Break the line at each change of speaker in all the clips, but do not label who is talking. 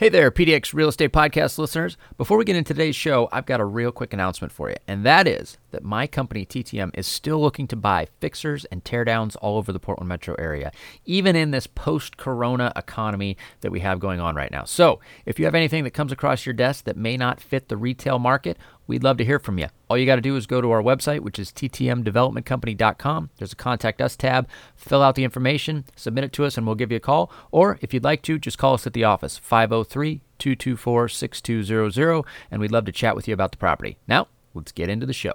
Hey there, PDX Real Estate Podcast listeners. Before we get into today's show, I've got a real quick announcement for you, and that is that my company, TTM, is still looking to buy fixers and teardowns all over the Portland metro area, even in this post corona economy that we have going on right now. So, if you have anything that comes across your desk that may not fit the retail market, we'd love to hear from you. All you got to do is go to our website, which is ttmdevelopmentcompany.com. There's a contact us tab, fill out the information, submit it to us, and we'll give you a call. Or if you'd like to, just call us at the office, 503 224 6200, and we'd love to chat with you about the property. Now, let's get into the show.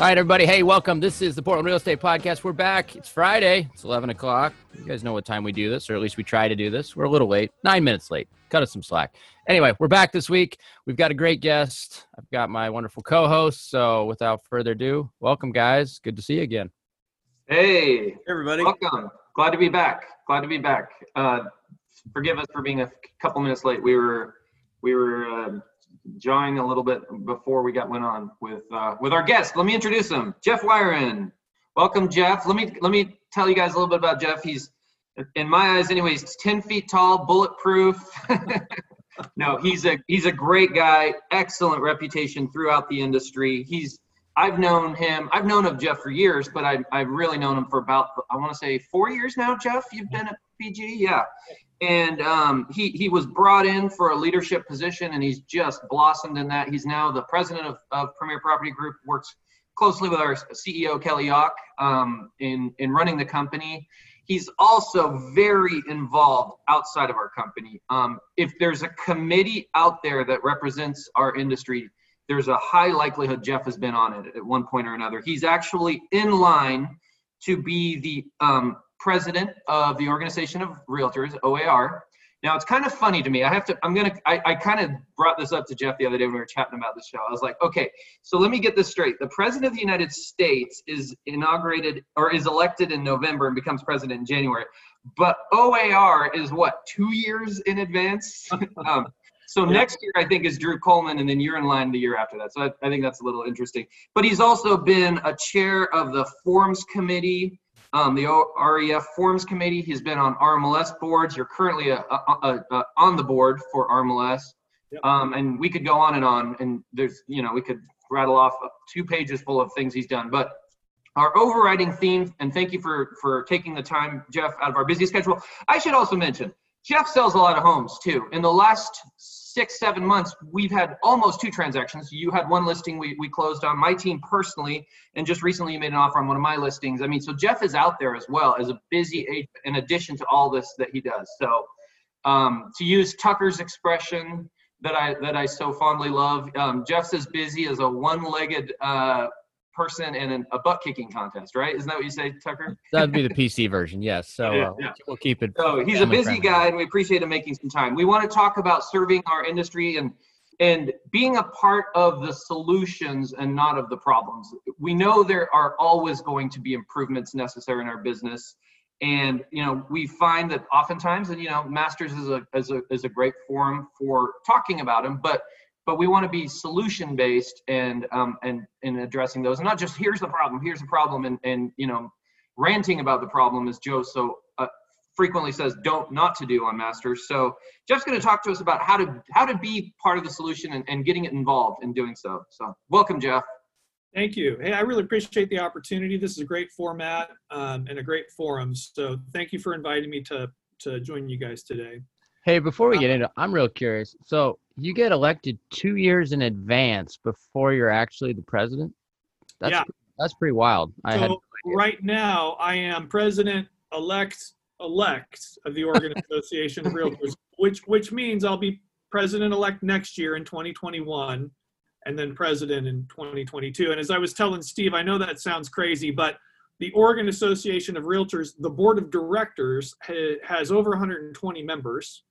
All right, everybody. Hey, welcome. This is the Portland Real Estate Podcast. We're back. It's Friday. It's 11 o'clock. You guys know what time we do this, or at least we try to do this. We're a little late, nine minutes late. Cut us some slack. Anyway, we're back this week. We've got a great guest. I've got my wonderful co host. So without further ado, welcome, guys. Good to see you again.
Hey,
Hey, everybody.
welcome. Glad to be back. Glad to be back. Uh, forgive us for being a couple minutes late. We were we were uh, jawing a little bit before we got went on with uh, with our guest. Let me introduce him, Jeff Wiren. Welcome, Jeff. Let me let me tell you guys a little bit about Jeff. He's in my eyes, anyways, ten feet tall, bulletproof. no, he's a he's a great guy. Excellent reputation throughout the industry. He's I've known him. I've known of Jeff for years, but I, I've really known him for about I want to say four years now. Jeff, you've been at PG, yeah. And um, he he was brought in for a leadership position, and he's just blossomed in that. He's now the president of, of Premiere Property Group. Works closely with our CEO Kelly Yock um, in in running the company. He's also very involved outside of our company. Um, if there's a committee out there that represents our industry, there's a high likelihood Jeff has been on it at one point or another. He's actually in line to be the um, president of the Organization of Realtors, OAR. Now it's kind of funny to me. I have to. I'm gonna. I, I kind of brought this up to Jeff the other day when we were chatting about the show. I was like, okay, so let me get this straight. The president of the United States is inaugurated or is elected in November and becomes president in January, but OAR is what two years in advance. um, so
Yeah.
next year, I think, is Drew Coleman, and then you're in line the year after that. So I, I think that's a little interesting. But he's also been a chair of the Forms Committee, um, the REF Forms Committee. He's been on RMLS boards. You're currently a, a, a, on the board for RMLS.
Yep.
Um, and we could go on and on, and there's, you know, we could rattle off two pages full of things he's done. But our overriding theme, and thank you for for taking the time, Jeff, out of our busy schedule. I should also mention, Jeff sells a lot of homes too. In the last six, seven months, we've had almost two transactions. You had one listing we, we closed on, my team personally, and just recently you made an offer on one of my listings. I mean, so Jeff is out there as well as a busy agent in addition to all this that he does. So um, to use Tucker's expression that I that I so fondly love, um, Jeff's as busy as a one-legged uh, person in an, a butt kicking contest, right? Isn't that what you say, Tucker?
That'd be the PC version, yes. So uh,
yeah.
we'll keep it.
So he's a busy
friendly.
guy, and we appreciate him making some time. We want to talk about serving our industry and and being a part of the solutions and not of the problems. We know there are always going to be improvements necessary in our business, and you know we find that oftentimes, and you know, Masters is a is a is a great forum for talking about them, but but we want to be solution based and um and in addressing those, and not just here's the problem, here's the problem, and and you know ranting about the problem as Joe so uh, frequently says don't not to do on masters so jeff's going to talk to us about how to how to be part of the solution and, and getting it involved in doing so so welcome jeff
Thank you. Hey, I really appreciate the opportunity. This is a great format um, and a great forum. So thank you for inviting me to to join you guys today.
Hey, before we uh, get into, it, I'm real curious. So you get elected two years in advance before you're actually the president. That's
Yeah.
that's pretty wild. I had
So right now, I am president elect elect of the Oregon Association of Realtors, which which means I'll be president elect next year in 2021. and then president in 2022. And as I was telling Steve, I know that sounds crazy, but the Oregon Association of Realtors, the board of directors ha- has over 120 members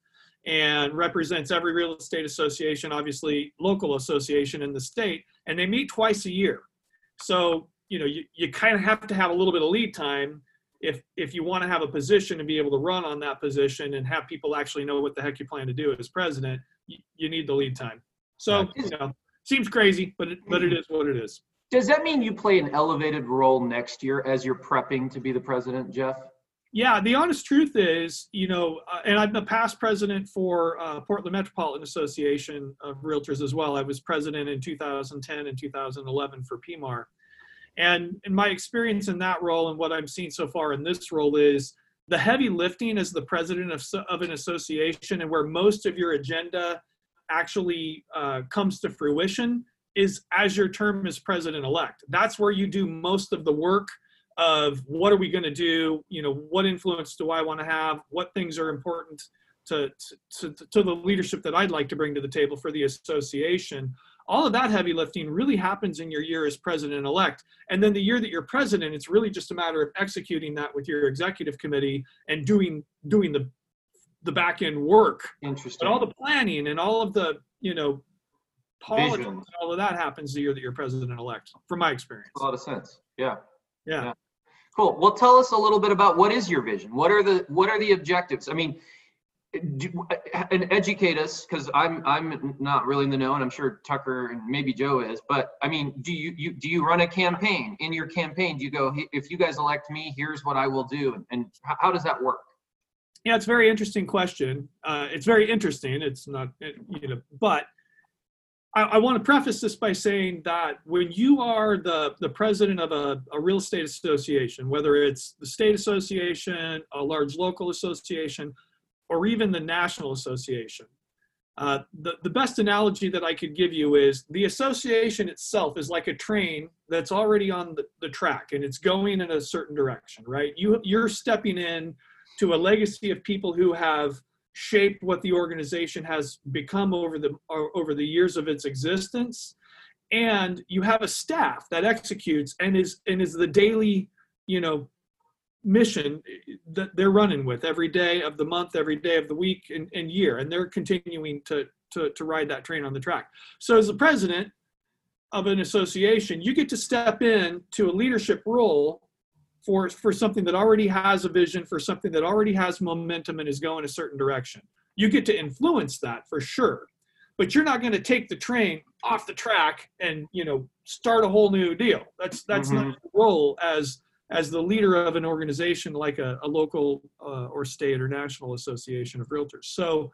and represents every real estate association, obviously local association in the state, and they meet twice a year. So, you know, you, you kind of have to have a little bit of lead time if if you want to have a position and be able to run on that position and have people actually know what the heck you plan to do as president, you, you need the lead time. So, you know, seems crazy, but it, but it is what it is.
Does that mean you play an elevated role next year as you're prepping to be the president, Jeff?
Yeah, the honest truth is, you know, uh, and I'm the past president for uh, Portland Metropolitan Association of Realtors as well. I was president in 2010 and 2011 for PMAR. And in my experience in that role and what I'm seeing so far in this role is the heavy lifting as the president of, of an association and where most of your agenda actually uh, comes to fruition is as your term as president elect. That's where you do most of the work of what are we going to do? You know, what influence do I want to have? What things are important to, to, to the leadership that I'd like to bring to the table for the association? All of that heavy lifting really happens in your year as president elect. And then the year that you're president, it's really just a matter of executing that with your executive committee and doing doing the the back end work.
Interesting.
But all the planning and all of the, you know, politics all of that happens the year that you're president elect, from my experience.
a lot of sense. Yeah.
Yeah.
Yeah. Cool. Well, tell us a little bit about what is your vision? What are the what are the objectives? I mean, do, and educate us because I'm I'm not really in the know, and I'm sure Tucker and maybe Joe is. But I mean, do you, you do you run a campaign? In your campaign, do you go, if you guys elect me, here's what I will do, and, and how, does that work?
Yeah, it's a very interesting question. Uh, it's very interesting. It's not, it, you know, but I, I want to preface this by saying that when you are the, the president of a, a real estate association, whether it's the state association, a large local association, or even the national association, uh, the, the best analogy that I could give you is the association itself is like a train that's already on the, the track and it's going in a certain direction, right? You, you're stepping in to a legacy of people who have shaped what the organization has become over the over the years of its existence. And you have a staff that executes and is and is the daily you know mission that they're running with every day of the month every day of the week and, and year. And they're continuing to, to to ride that train on the track. So as the president of an association you get to step in to a leadership role for for something that already has a vision for something that already has momentum and is going a certain direction. You get to influence that for sure. But you're not going to take the train off the track and you know start a whole new deal. That's that's not your role as as the leader of an organization like a, a local uh, or state or national association of realtors. So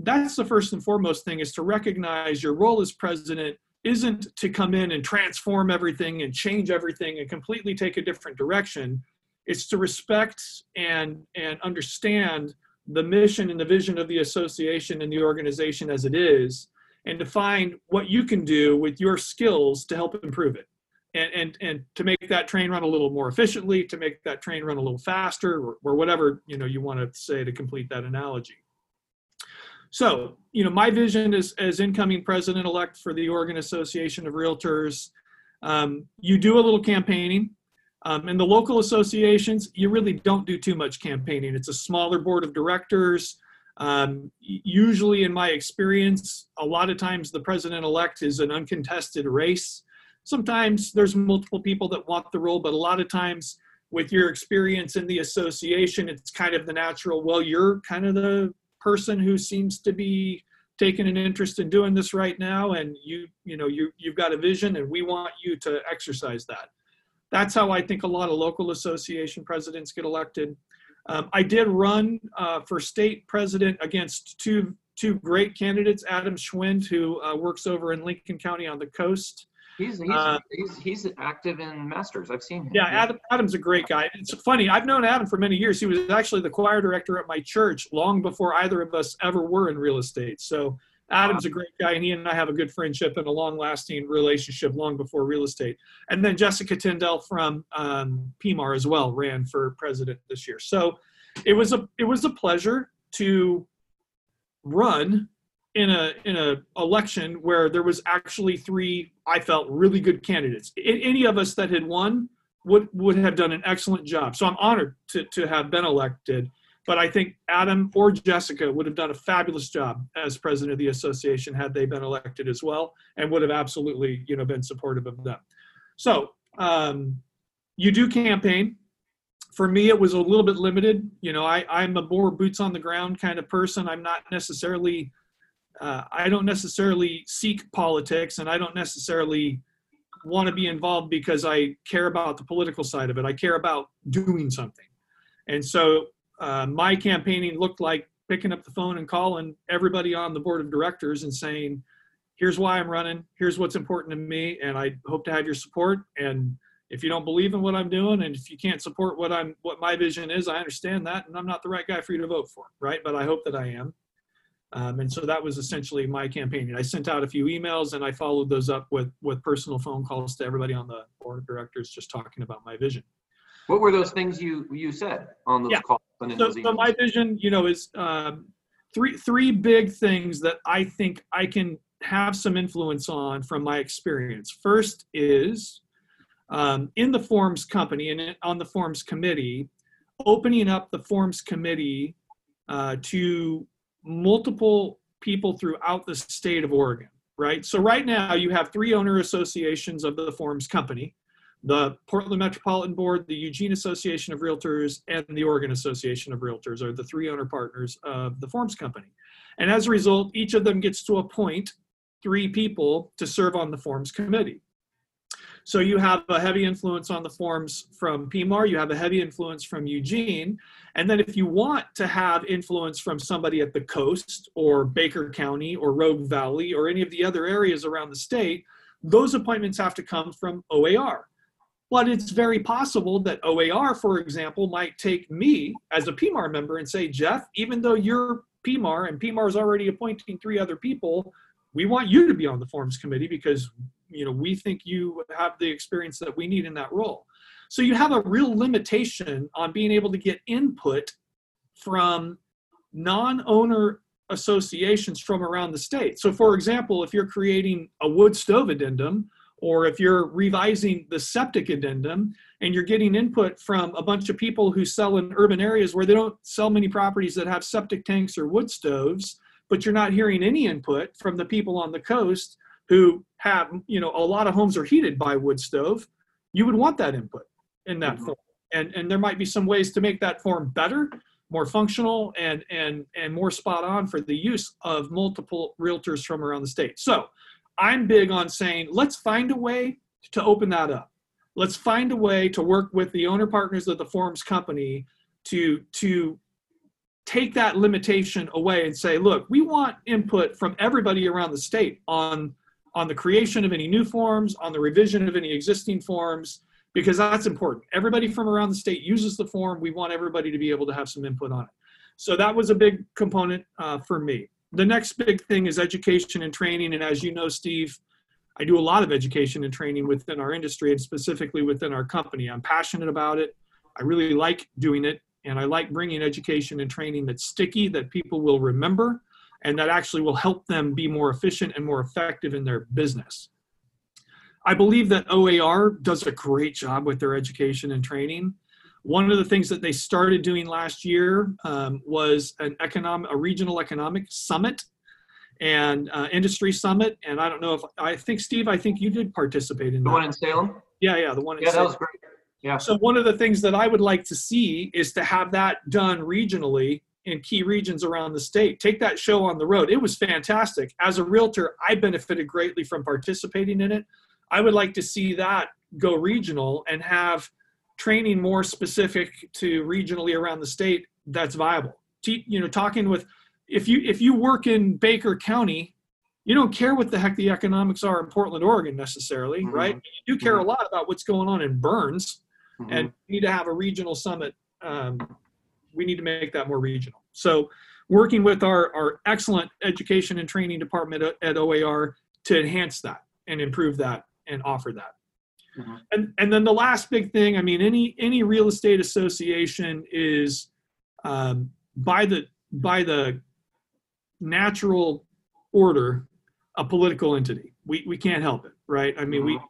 that's the first and foremost thing is to recognize your role as president isn't to come in and transform everything and change everything and completely take a different direction. It's to respect and and understand the mission and the vision of the association and the organization as it is and to find what you can do with your skills to help improve it. And and, and to make that train run a little more efficiently to make that train run a little faster or, or whatever you know you want to say to complete that analogy so, you know, my vision is as incoming president elect for the Oregon Association of Realtors, um, you do a little campaigning. Um, in the local associations, you really don't do too much campaigning. It's a smaller board of directors. Um, usually, in my experience, a lot of times the president elect is an uncontested race. Sometimes there's multiple people that want the role, but a lot of times, with your experience in the association, it's kind of the natural, well, you're kind of the person who seems to be taking an interest in doing this right now and you you know you you've got a vision and we want you to exercise that. That's how i think a lot of local association presidents get elected. Um, i did run uh, for state president against two two great candidates adam schwind who uh, works over in lincoln county on the coast
He's he's,
Uh,
he's he's active in masters. I've seen him.
Yeah, Adam, Adam's a great guy. It's funny. I've known Adam for many years. He was actually the choir director at my church long before either of us ever were in real estate. So Adam's a great guy, and he and I have a good friendship and a long-lasting relationship long before real estate. And then Jessica Tyndall from um, PMAR as well ran for president this year. So it was a it was a pleasure to run in a in a election where there was actually three I felt really good candidates. Any of us that had won would would have done an excellent job. So I'm honored to to have been elected. But I think Adam or Jessica would have done a fabulous job as president of the association had they been elected as well, and would have absolutely you know been supportive of them. So um, you do campaign. For me, it was a little bit limited. You know, I, I'm a more boots on the ground kind of person. I'm not necessarily, uh, I don't necessarily seek politics, and I don't necessarily want to be involved because I care about the political side of it. I care about doing something. And so uh, my campaigning looked like picking up the phone and calling everybody on the board of directors and saying, here's why I'm running, here's what's important to me, and I hope to have your support. And if you don't believe in what I'm doing and if you can't support what I'm what my vision is, I understand that and I'm not the right guy for you to vote for, right? But I hope that I am. Um, and so that was essentially my campaign. I sent out a few emails and I followed those up with with personal phone calls to everybody on the board of directors, just talking about my vision.
What were those things you you said on those
Yeah.
calls
So, so my vision, you know, is um, three three big things that I think I can have some influence on from my experience. First is um, in the forms company and on the forms committee, opening up the forms committee uh, to multiple people throughout the state of Oregon. Right. So right now you have three owner associations of the forms company the Portland Metropolitan Board, the Eugene Association of Realtors, and the Oregon Association of Realtors are the three owner partners of the Forms Company. And as a result, each of them gets to appoint three people to serve on the Forms Committee. So you have a heavy influence on the forms from PMAR, you have a heavy influence from Eugene, and then if you want to have influence from somebody at the coast or Baker County or Rogue Valley or any of the other areas around the state, those appointments have to come from OAR. But it's very possible that OAR, for example, might take me as a PMAR member and say, Jeff, even though you're PMAR and PMAR is already appointing three other people, we want you to be on the forms committee because you know we think you have the experience that we need in that role. So you have a real limitation on being able to get input from non-owner associations from around the state. So for example, if you're creating a wood stove addendum, or if you're revising the septic addendum and you're getting input from a bunch of people who sell in urban areas where they don't sell many properties that have septic tanks or wood stoves, but you're not hearing any input from the people on the coast who have, you know, a lot of homes are heated by wood stove, you would want that input in that
Mhm.
form. And and there might be some ways to make that form better, more functional and and and more spot on for the use of multiple realtors from around the state. So I'm big on saying, let's find a way to open that up. Let's find a way to work with the owner partners of the forms company to to take that limitation away and say, look, we want input from everybody around the state on on the creation of any new forms, on the revision of any existing forms, because that's important. Everybody from around the state uses the form. We want everybody to be able to have some input on it. So that was a big component uh, for me the next big thing is education and training. And as you know, Steve, I do a lot of education and training within our industry and specifically within our company. I'm passionate about it. I really like doing it. And I like bringing education and training that's sticky, that people will remember, and that actually will help them be more efficient and more effective in their business. I believe that OAR does a great job with their education and training. One of the things that they started doing last year um, was an economic, a regional economic summit and uh, industry summit. And I don't know if I think Steve, I think you did participate in
The
that.
one in Salem?
yeah, yeah, the one. in
Yeah, that
Salem.
was great. Yeah.
So one of the things that I would like to see is to have that done regionally in key regions around the state. Take that show on the road. It was fantastic. As a realtor, I benefited greatly from participating in it. I would like to see that go regional and have training more specific to regionally around the state that's viable. You know, talking with if you if you work in Baker County, you don't care what the heck the economics are in Portland, Oregon necessarily,
Mhm.
right? You do care a lot about what's going on in Burns
Mhm.
and we need to have a regional summit. Um, we need to make that more regional. So, working with our, our excellent education and training department at, OAR to enhance that and improve that and offer that.
Mhm.
And and then the last big thing, I mean, any any real estate association is um, by the by the natural order a political entity. We we can't help it, right? I mean, we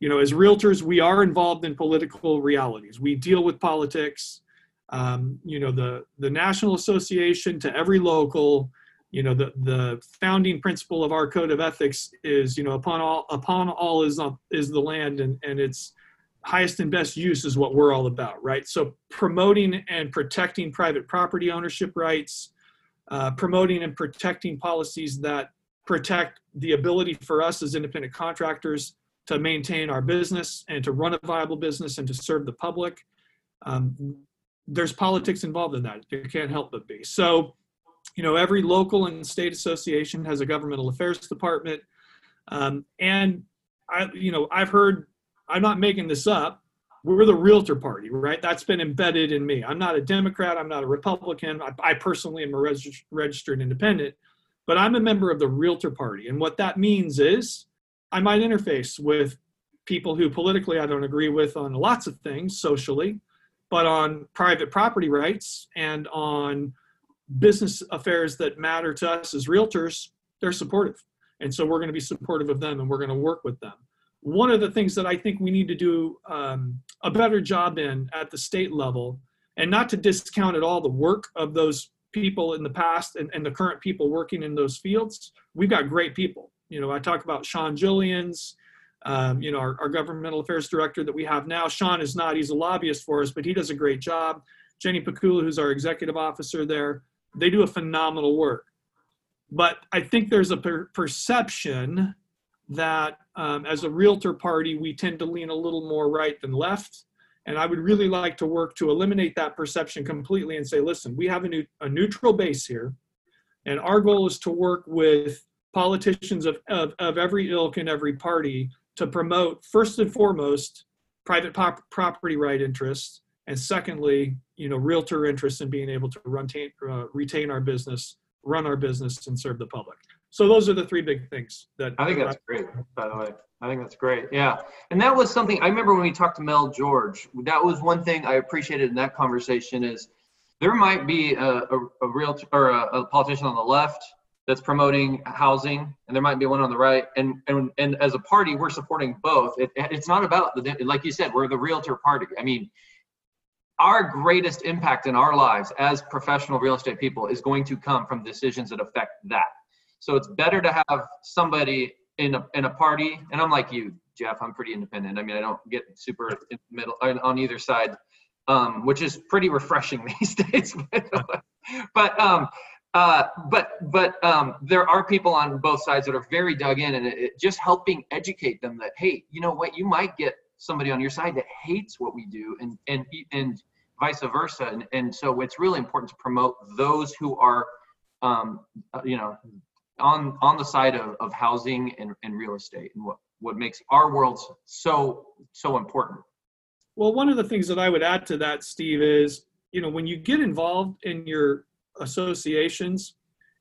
you know, as realtors, we are involved in political realities. We deal with politics. Um, you know, the the National Association to every local. You know, the the founding principle of our code of ethics is, you know, upon all upon all is is the land, and and its highest and best use is what we're all about, right? So promoting and protecting private property ownership rights, uh, promoting and protecting policies that protect the ability for us as independent contractors to maintain our business and to run a viable business and to serve the public. Um, there's politics involved in that. There can't help but be. So, you know, every local and state association has a governmental affairs department. Um, and I, you know, I've heard, I'm not making this up. We're the realtor party, right? That's been embedded in me. I'm not a Democrat. I'm not a Republican. I, I personally am a registered independent, but I'm a member of the realtor party. And what that means is I might interface with people who politically I don't agree with on lots of things socially, but on private property rights and on business affairs that matter to us as realtors, they're supportive. And so we're going to be supportive of them and we're going to work with them. One of the things that I think we need to do um, a better job in at the state level, and not to discount at all the work of those people in the past and, and the current people working in those fields, we've got great people you know, I talk about Sean Jillians, um, you know, our, our, governmental affairs director that we have now. Sean is not, he's a lobbyist for us, but he does a great job. Jenny Pakula, who's our executive officer there, they do a phenomenal work. But I think there's a per- perception that um, as a realtor party, we tend to lean a little more right than left. And I would really like to work to eliminate that perception completely and say, listen, we have a, new, a neutral base here. And our goal is to work with politicians of, of, of every ilk and every party to promote, first and foremost, private pop- property right interests, and secondly, you know, realtor interests in being able to run uh, retain our business, run our business, and serve the public. So those are the three big things that
I think that's great. By the way, I think that's great. Yeah, and that was something I remember when we talked to Mel George. That was one thing I appreciated in that conversation is there might be a, a, a realtor or a, a politician on the left that's promoting housing, and there might be one on the right. And and and as a party, we're supporting both. It, it's not about the like you said, we're the realtor party. I mean, our greatest impact in our lives as professional real estate people is going to come from decisions that affect that. So it's better to have somebody in a in a party, and I'm like you, Jeff. I'm pretty independent. I mean, I don't get super in the middle on either side, um, which is pretty refreshing these days. but um, uh, but but um, there are people on both sides that are very dug in, and it, it, just helping educate them that hey, you know what, you might get somebody on your side that hates what we do, and and and vice versa, and and so it's really important to promote those who are, um, uh, you know, on on the side of, of housing and, and real estate, and what what makes our worlds so so important.
Well, one of the things that I would add to that, Steve, is you know when you get involved in your associations,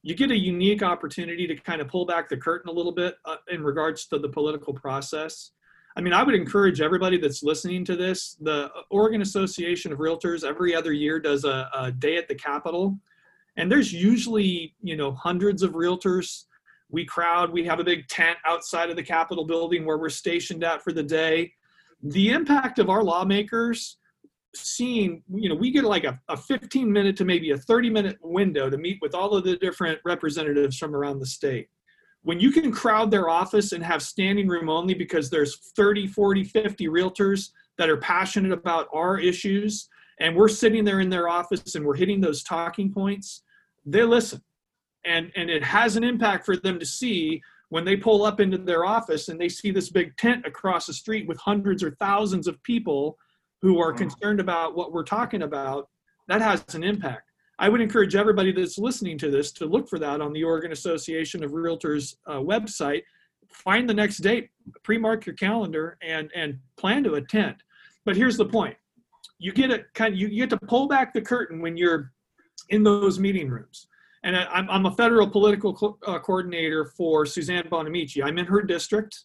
you get a unique opportunity to kind of pull back the curtain a little bit uh, in regards to the political process. I mean, I would encourage everybody that's listening to this. The Oregon Association of Realtors every other year does a, a day at the Capitol, and there's usually you know hundreds of realtors. We crowd. We have a big tent outside of the Capitol building where we're stationed at for the day. The impact of our lawmakers seeing, you know, we get like a, a 15 minute to maybe a 30 minute window to meet with all of the different representatives from around the state. When you can crowd their office and have standing room only because there's 30, 40, 50 realtors that are passionate about our issues, and we're sitting there in their office and we're hitting those talking points, they listen. And, and it has an impact for them to see when they pull up into their office and they see this big tent across the street with hundreds or thousands of people who are mm. concerned about what we're talking about, that has an impact. I would encourage everybody that's listening to this to look for that on the Oregon Association of Realtors uh, website. Find the next date, pre-mark your calendar, and and plan to attend. But here's the point: you get a kind of, you, you get to pull back the curtain when you're in those meeting rooms. And I, I'm, I'm a federal political co- uh, coordinator for Suzanne Bonamici. I'm in her district.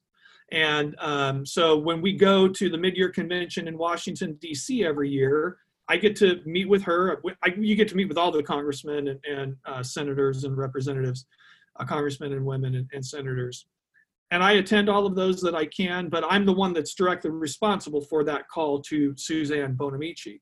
And um, so when we go to the mid-year convention in Washington D.C. every year, I get to meet with her. I, you get to meet with all the congressmen and, and uh, senators and representatives, uh, congressmen and women and, and, senators. and I attend all of those that I can, but I'm the one that's directly responsible for that call to Suzanne Bonamici.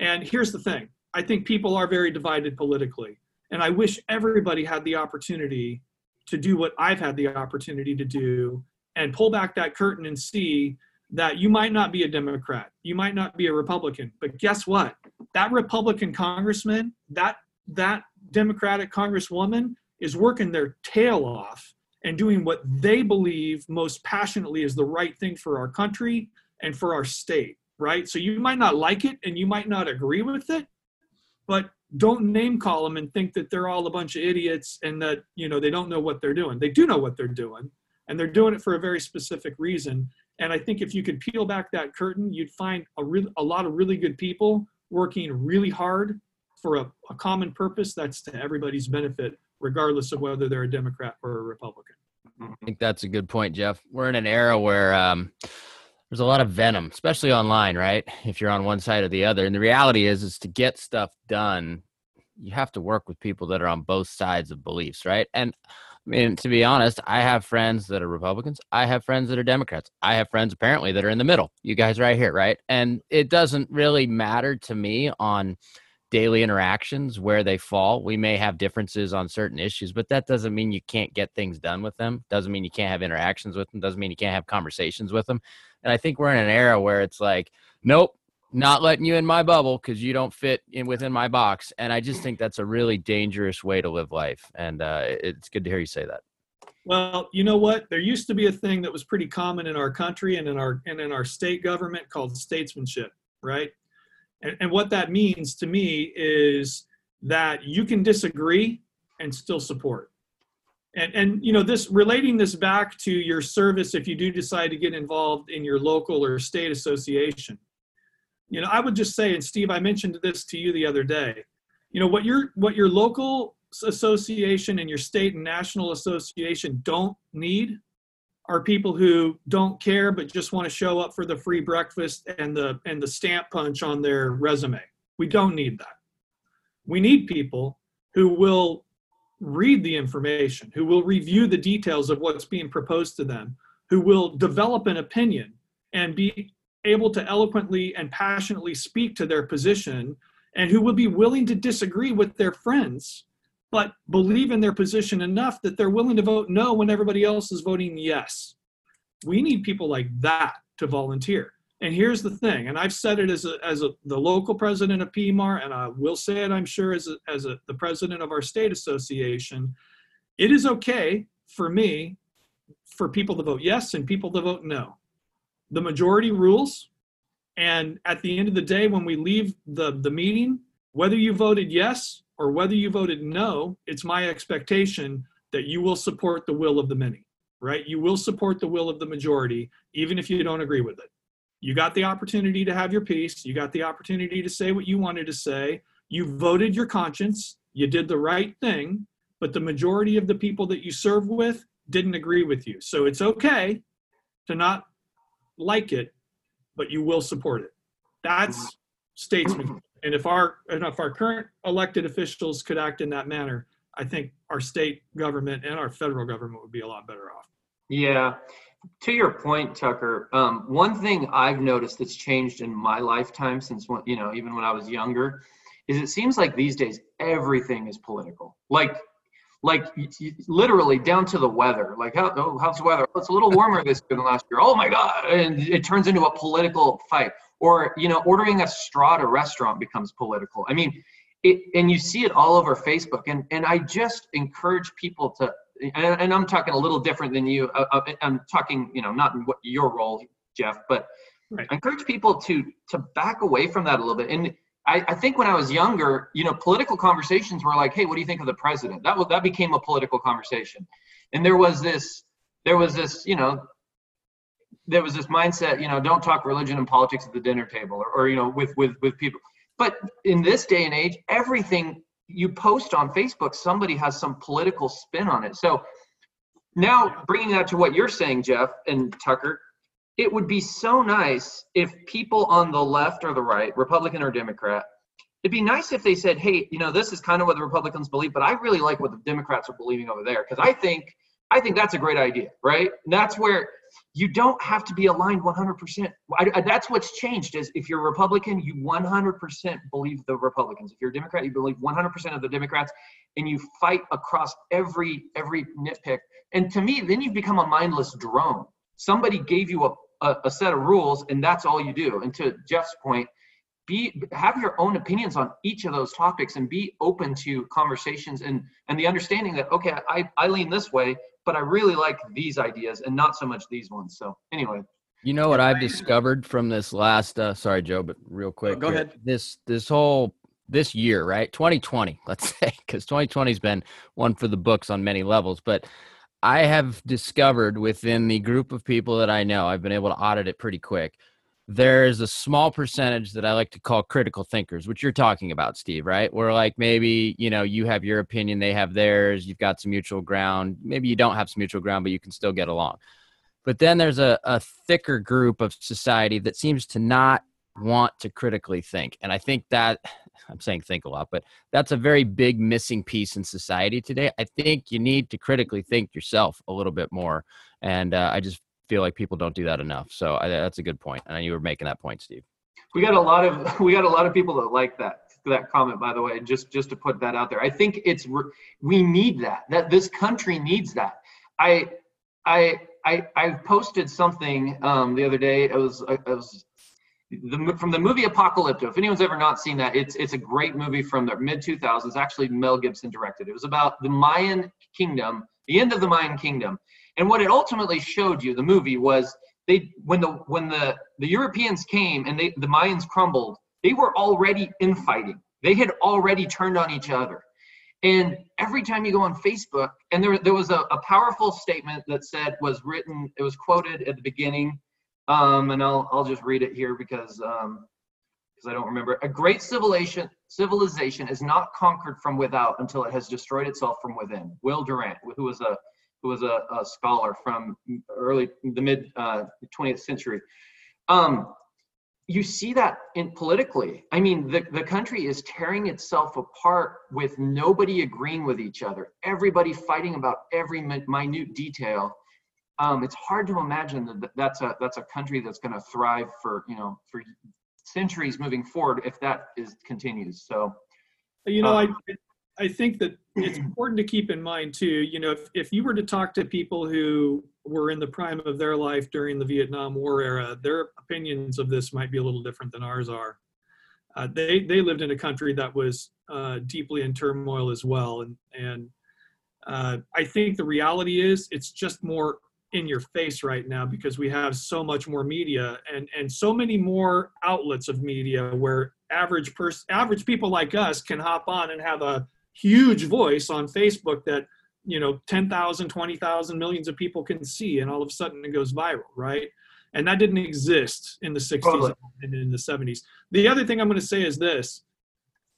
And here's the thing I think people are very divided politically. And I wish everybody had the opportunity to do what I've had the opportunity to do and pull back that curtain and see that you might not be a Democrat, you might not be a Republican, but guess what? That Republican congressman, that that Democratic congresswoman is working their tail off and doing what they believe most passionately is the right thing for our country and for our state, right? So you might not like it and you might not agree with it, but don't name call them and think that they're all a bunch of idiots and that, you know, they don't know what they're doing. They do know what they're doing and they're doing it for a very specific reason. And I think if you could peel back that curtain, you'd find a, real, a lot of really good people working really hard for a, a common purpose that's to everybody's benefit, regardless of whether they're a Democrat or a Republican.
I think that's a good point, Jeff. We're in an era where um, there's a lot of venom, especially online, right? If you're on one side or the other. And the reality is, is to get stuff done, you have to work with people that are on both sides of beliefs, right? And I mean, to be honest, I have friends that are Republicans. I have friends that are Democrats. I have friends apparently that are in the middle. You guys right here, right? And it doesn't really matter to me on daily interactions where they fall. We may have differences on certain issues, but that doesn't mean you can't get things done with them. Doesn't mean you can't have interactions with them. Doesn't mean you can't have conversations with them. And I think we're in an era where it's like, nope, not letting you in my bubble because you don't fit in within my box. And I just think that's a really dangerous way to live life. And uh, it's good to hear you say that.
Well, you know what? There used to be a thing that was pretty common in our country and in our and in our state government called statesmanship, right? And, and what that means to me is that you can disagree and still support. And, and you know this relating this back to your service if you do decide to get involved in your local or state association you know i would just say and steve i mentioned this to you the other day you know what your what your local association and your state and national association don't need are people who don't care but just want to show up for the free breakfast and the and the stamp punch on their resume. We don't need that. We need people who will read the information who will review the details of what's being proposed to them who will develop an opinion and be able to eloquently and passionately speak to their position and who will be willing to disagree with their friends but believe in their position enough that they're willing to vote no when everybody else is voting yes. We need people like that to volunteer. And here's the thing and i've said it as a, as a, the local president of pmar and i will say it i'm sure as, a, as a, the president of our state association it is okay for me for people to vote yes and people to vote no the majority rules. And at the end of the day, when we leave the, the meeting, whether you voted yes or whether you voted no, it's my expectation that you will support the will of the many, right? You will support the will of the majority, even if you don't agree with it. You got the opportunity to have your piece. You got the opportunity to say what you wanted to say. You voted your conscience. You did the right thing, but the majority of the people that you serve with didn't agree with you. So it's okay to not like it, but you will support it. That's statesman. And if our and if our current elected officials could act in that manner, I think our state government and our federal government would be a lot better off.
Yeah. To your point, Tucker, um, one thing I've noticed that's changed in my lifetime since when, you know, even when I was younger, is it seems like these days everything is political. Like like literally down to the weather. Like, how, oh, how's the weather? Oh, it's a little warmer this year than last year. Oh my God. And it turns into a political fight. Or, you know, ordering a straw at a restaurant becomes political. I mean, it, and you see it all over Facebook. And, and I just encourage people to, and, and I'm talking a little different than you. Uh, uh I'm talking, you know, not in what your role, Jeff, but right. I encourage people to to back away from that a little bit. And I, I, think when I was younger, you know, political conversations were like, "Hey, what do you think of the president?" That was that became a political conversation, and there was this, there was this, you know, there was this mindset, you know, don't talk religion and politics at the dinner table, or, or you know, with with with people. But in this day and age, everything you post on Facebook, somebody has some political spin on it. So now bringing that to what you're saying, Jeff and Tucker, it would be so nice if people on the left or the right, Republican or Democrat, it'd be nice if they said, hey, you know, this is kind of what the Republicans believe, but I really like what the Democrats are believing over there. Because I think I think that's a great idea, right? And that's where you don't have to be aligned 100%. I, I, that's what's changed is if you're Republican, you 100% believe the Republicans. If you're a Democrat, you believe 100% of the Democrats, and you fight across every every nitpick. And to me, then you've become a mindless drone. Somebody gave you a, a, a set of rules, and that's all you do. And to Jeff's point, be have your own opinions on each of those topics and be open to conversations and and the understanding that okay i i lean this way but I really like these ideas and not so much these ones. So anyway.
You know what I've discovered from this last uh sorry Joe, but real quick.
go ahead.
This this whole this year, right? 2020, let's say, because 2020 has been one for the books on many levels. But I have discovered within the group of people that I know, I've been able to audit it pretty quick there's a small percentage that I like to call critical thinkers, which you're talking about, Steve, right? Where like maybe, you know, you have your opinion, they have theirs, you've got some mutual ground. Maybe you don't have some mutual ground, but you can still get along. But then there's a, a thicker group of society that seems to not want to critically think. And I think that I'm saying think a lot, but that's a very big missing piece in society today. I think you need to critically think yourself a little bit more. And uh, I just feel like people don't do that enough. So I, that's a good point, and you were making that point, Steve.
We got a lot of we got a lot of people that like that that comment, by the way. Just just to put that out there, I think it's we need that. That this country needs that. I I I I posted something um, the other day. It was it was the, from the movie Apocalypto. If anyone's ever not seen that, it's it's a great movie from the mid 2000s. Actually, Mel Gibson directed. It was about the Mayan kingdom, the end of the Mayan kingdom, and what it ultimately showed you, the movie, was they when the when the the Europeans came and they the Mayans crumbled, they were already infighting. They had already turned on each other. And every time you go on Facebook, and there there was a, a powerful statement that said was written, it was quoted at the beginning, um, and I'll I'll just read it here because um, because I don't remember. A great civilization civilization is not conquered from without until it has destroyed itself from within. Will Durant, who was a who was a, a scholar from early the mid uh, 20th century. Um, you see that in politically. I mean, the, the country is tearing itself apart with nobody agreeing with each other, everybody fighting about every minute detail. Um, it's hard to imagine that that's a that's a country that's going to thrive for you know for centuries moving forward if that is continues. So,
you know, um, I I think that it's important to keep in mind too, you know, if, if you were to talk to people who were in the prime of their life during the Vietnam War era, their opinions of this might be a little different than ours are. Uh, they they lived in a country that was uh, deeply in turmoil as well, and and uh, I think the reality is it's just more in your face right now because we have so much more media and and so many more outlets of media where average person average people like us can hop on and have a huge voice on Facebook that you know 10,000, 20,000 millions of people can see and all of a sudden it goes viral, right? And that didn't exist in the 60s and in the 70s. The other thing I'm going to say is this.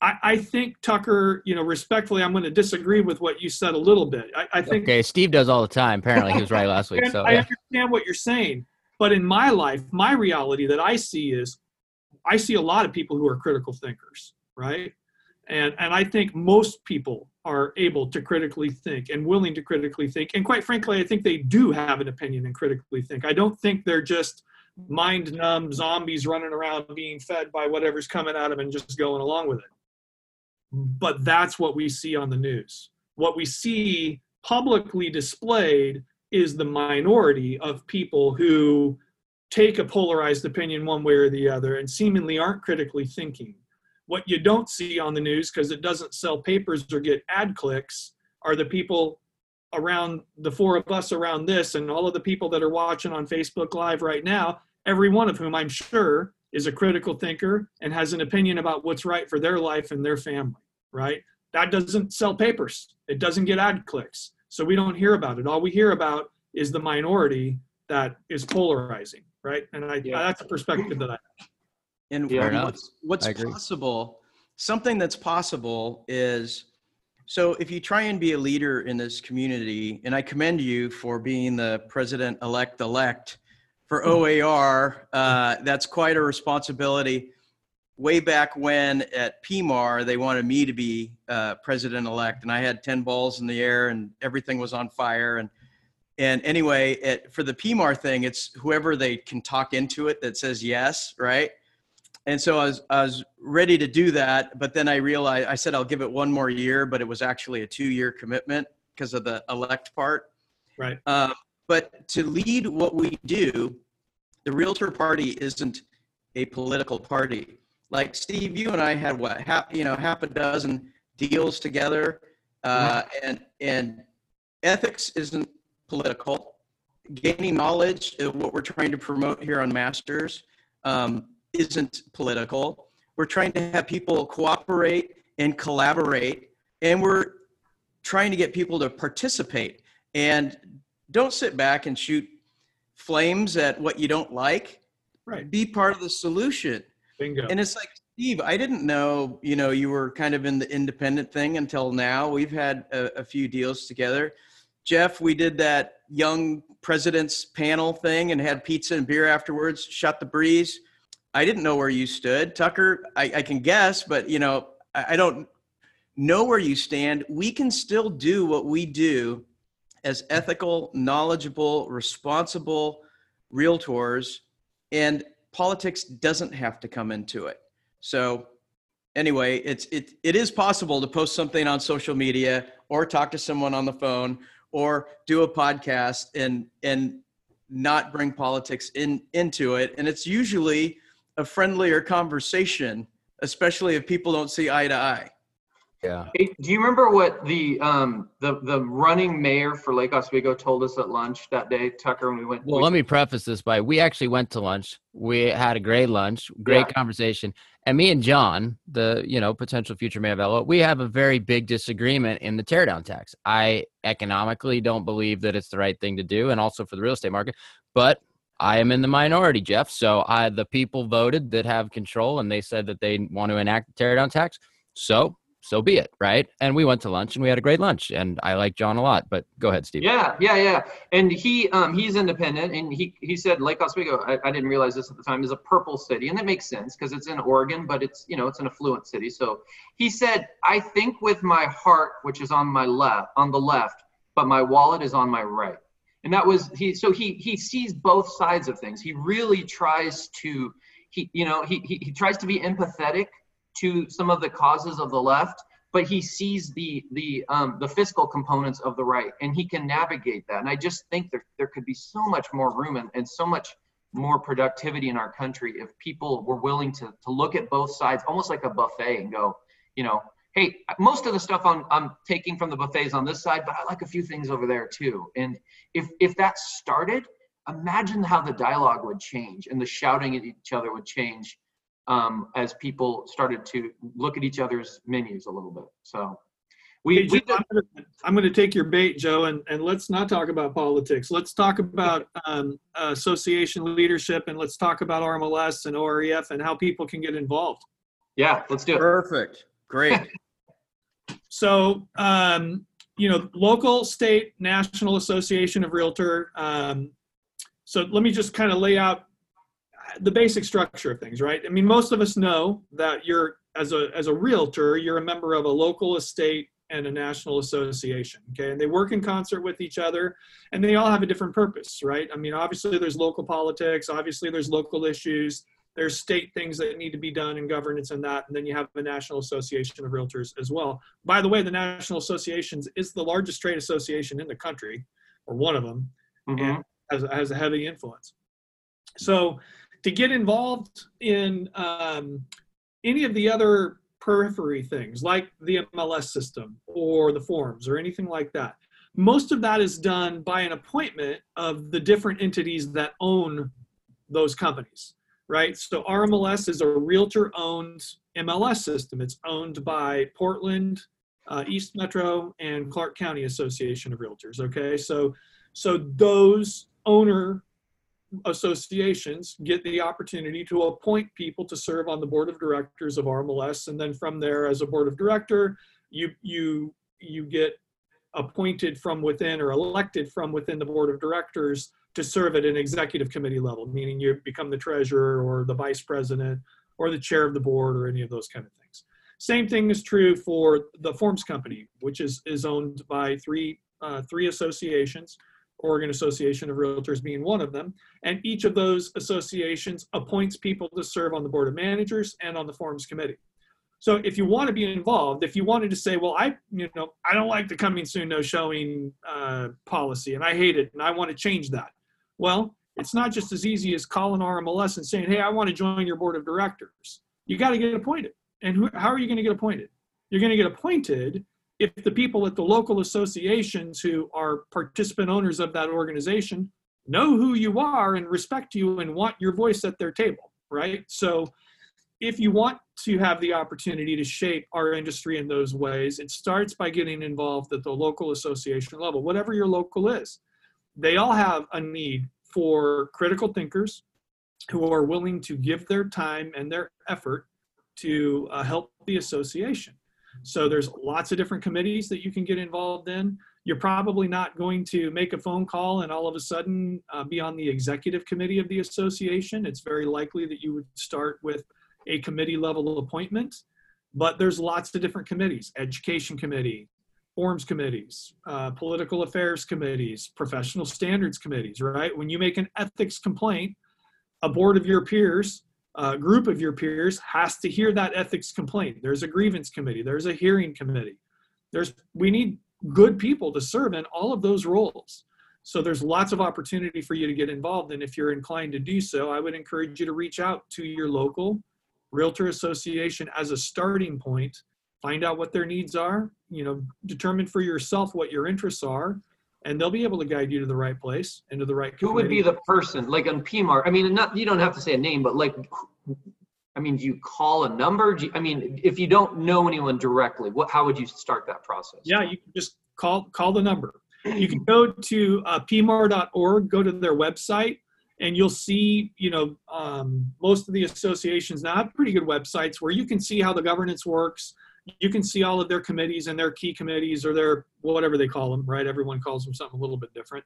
I, I think Tucker, you know, respectfully, I'm going to disagree with what you said a little bit. I, I think
okay. Steve does all the time. Apparently, he was right last week. So
I understand what you're saying, but in my life, my reality that I see is, I see a lot of people who are critical thinkers, right? And, and I think most people are able to critically think and willing to critically think. And quite frankly, I think they do have an opinion and critically think. I don't think they're just mind numb zombies running around being fed by whatever's coming at them and just going along with it. But that's what we see on the news. What we see publicly displayed is the minority of people who take a polarized opinion one way or the other and seemingly aren't critically thinking what you don't see on the news because it doesn't sell papers or get ad clicks are the people around the four of us around this and all of the people that are watching on Facebook Live right now, every one of whom I'm sure is a critical thinker and has an opinion about what's right for their life and their family, right? That doesn't sell papers. It doesn't get ad clicks. So we don't hear about it. All we hear about is the minority that is polarizing, right? And I, yeah. that's a perspective that I have.
And yeah, what's, what's possible, something that's possible is so if you try and be a leader in this community, and I commend you for being the president elect elect for. OAR, uh, that's quite a responsibility. Way back when at PMAR, they wanted me to be uh, president elect, and I had 10 balls in the air and everything was on fire. And and anyway, it, for the PMAR thing, it's whoever they can talk into it that says yes, right? And so I was, I was ready to do that, but then I realized I said I'll give it one more year, but it was actually a two-year commitment because of the elect part.
Right.
Uh, but to lead what we do, the Realtor Party isn't a political party. Like Steve, you and I had what half, you know, half a dozen deals together, uh, and and ethics isn't political. Gaining knowledge, uh, what we're trying to promote here on Masters, um, isn't political. We're trying to have people cooperate and collaborate, and we're trying to get people to participate. And don't sit back and shoot flames at what you don't like.
Right.
Be part of the solution.
Bingo.
And it's like, Steve, I didn't know, you know, you were kind of in the independent thing until now. We've had a, a few deals together. Jeff, we did that young president's panel thing and had pizza and beer afterwards, shut the breeze. I didn't know where you stood. Tucker, I, I can guess, but you know, I, I don't know where you stand. We can still do what we do as ethical, knowledgeable, responsible realtors, and politics doesn't have to come into it. So anyway, it's it it is possible to post something on social media or talk to someone on the phone or do a podcast and and not bring politics in into it and it's usually a friendlier conversation especially if people don't see eye to eye
Yeah.
Hey, do you remember what the um the the running mayor for Lake Oswego told us at lunch that day, Tucker, when we went?
Well,
we-
let me preface this by we actually went to lunch. We had a great lunch, great
Yeah.
conversation. And me and John, the you know potential future mayor of we have a very big disagreement in the teardown tax. I economically don't believe that it's the right thing to do, and also for the real estate market. But I am in the minority, Jeff. So I the people voted that have control, and they said that they want to enact the teardown tax. So so be it, right? And we went to lunch, and we had a great lunch. And I like John a lot. But go ahead, Steve.
Yeah, yeah, yeah. And he um he's independent, and he he said Lake Oswego. I, I didn't realize this at the time is a purple city, and that makes sense because it's in Oregon, but it's you know it's an affluent city. So he said, I think with my heart, which is on my left, on the left, but my wallet is on my right. And that was he. So he he sees both sides of things. He really tries to he you know he he, he tries to be empathetic to some of the causes of the left but he sees the the um, the fiscal components of the right and he can navigate that. And i just think there, there could be so much more room and, and so much more productivity in our country if people were willing to to look at both sides almost like a buffet and go you know hey most of the stuff I'm, I'm taking from the buffets on this side but i like a few things over there too. And if if that started imagine how the dialogue would change and the shouting at each other would change um, as people started to look at each other's menus a little bit. So we,
Hey,
we
Joe, I'm gonna- I'm going to take your bait, Joe, and, and let's not talk about politics. Let's talk about um, association leadership and let's talk about RMLS and OREF and how people can get involved.
yeah, let's do it.
perfect great
So, um, you know, local, state, national association of realtor. Um, so let me just kind of lay out the basic structure of things, right? I mean, most of us know that you're as a as a realtor, you're a member of a local estate and a national association. Okay, and they work in concert with each other, and they all have a different purpose, right? I mean, obviously there's local politics, obviously there's local issues, there's state things that need to be done in governance and that, and then you have the National Association of Realtors as well. By the way, the National Associations is the largest trade association in the country, or one of them
Mhm.
and has, has a heavy influence. So to get involved in um, any of the other periphery things like the MLS system or the forms or anything like that, most of that is done by an appointment of the different entities that own those companies, right? So RMLS is a realtor owned MLS system. It's owned by Portland, uh, East Metro, and Clark County Association of Realtors. Okay, so so those owner associations get the opportunity to appoint people to serve on the board of directors of RMLS, and then from there, as a board of director, you you you get appointed from within or elected from within the board of directors to serve at an executive committee level, meaning you become the treasurer or the vice president or the chair of the board or any of those kind of things. Same thing is true for the Forms Company, which is is owned by three uh, three associations. Oregon Association of Realtors being one of them. And each of those associations appoints people to serve on the board of managers and on the forms committee. So if you want to be involved, if you wanted to say, well, I, you know, I don't like the coming soon, no showing uh, policy and I hate it and I want to change that. Well, it's not just as easy as calling RMLS and saying, hey, I want to join your board of directors. You got to get appointed. And who, how are you going to get appointed? You're going to get appointed if the people at the local associations who are participant owners of that organization know who you are and respect you and want your voice at their table, right? So if you want to have the opportunity to shape our industry in those ways, it starts by getting involved at the local association level, whatever your local is. They all have a need for critical thinkers who are willing to give their time and their effort to uh, help the association. So there's lots of different committees that you can get involved in. You're probably not going to make a phone call and all of a sudden uh, be on the executive committee of the association. It's very likely that you would start with a committee level appointment, but there's lots of different committees, education committee, forms committees, uh, political affairs committees, professional standards committees, right? When you make an ethics complaint, a board of your peers uh, group of your peers has to hear that ethics complaint. There's a grievance committee. There's a hearing committee. There's we need good people to serve in all of those roles. So there's lots of opportunity for you to get involved. And if you're inclined to do so, I would encourage you to reach out to your local realtor association as a starting point. Find out what their needs are. You know, determine for yourself what your interests are, and they'll be able to guide you to the right place and to the right.
Who would be the person, like on PMAR? I mean, not you don't have to say a name, but like, I mean, do you call a number? You, I mean, if you don't know anyone directly, what how would you start that process?
Yeah, you can just call call the number. You can go to uh, pmar.org, go to their website, and you'll see, you know, um, most of the associations now have pretty good websites where you can see how the governance works you can see all of their committees and their key committees or their whatever they call them, right? Everyone calls them something a little bit different.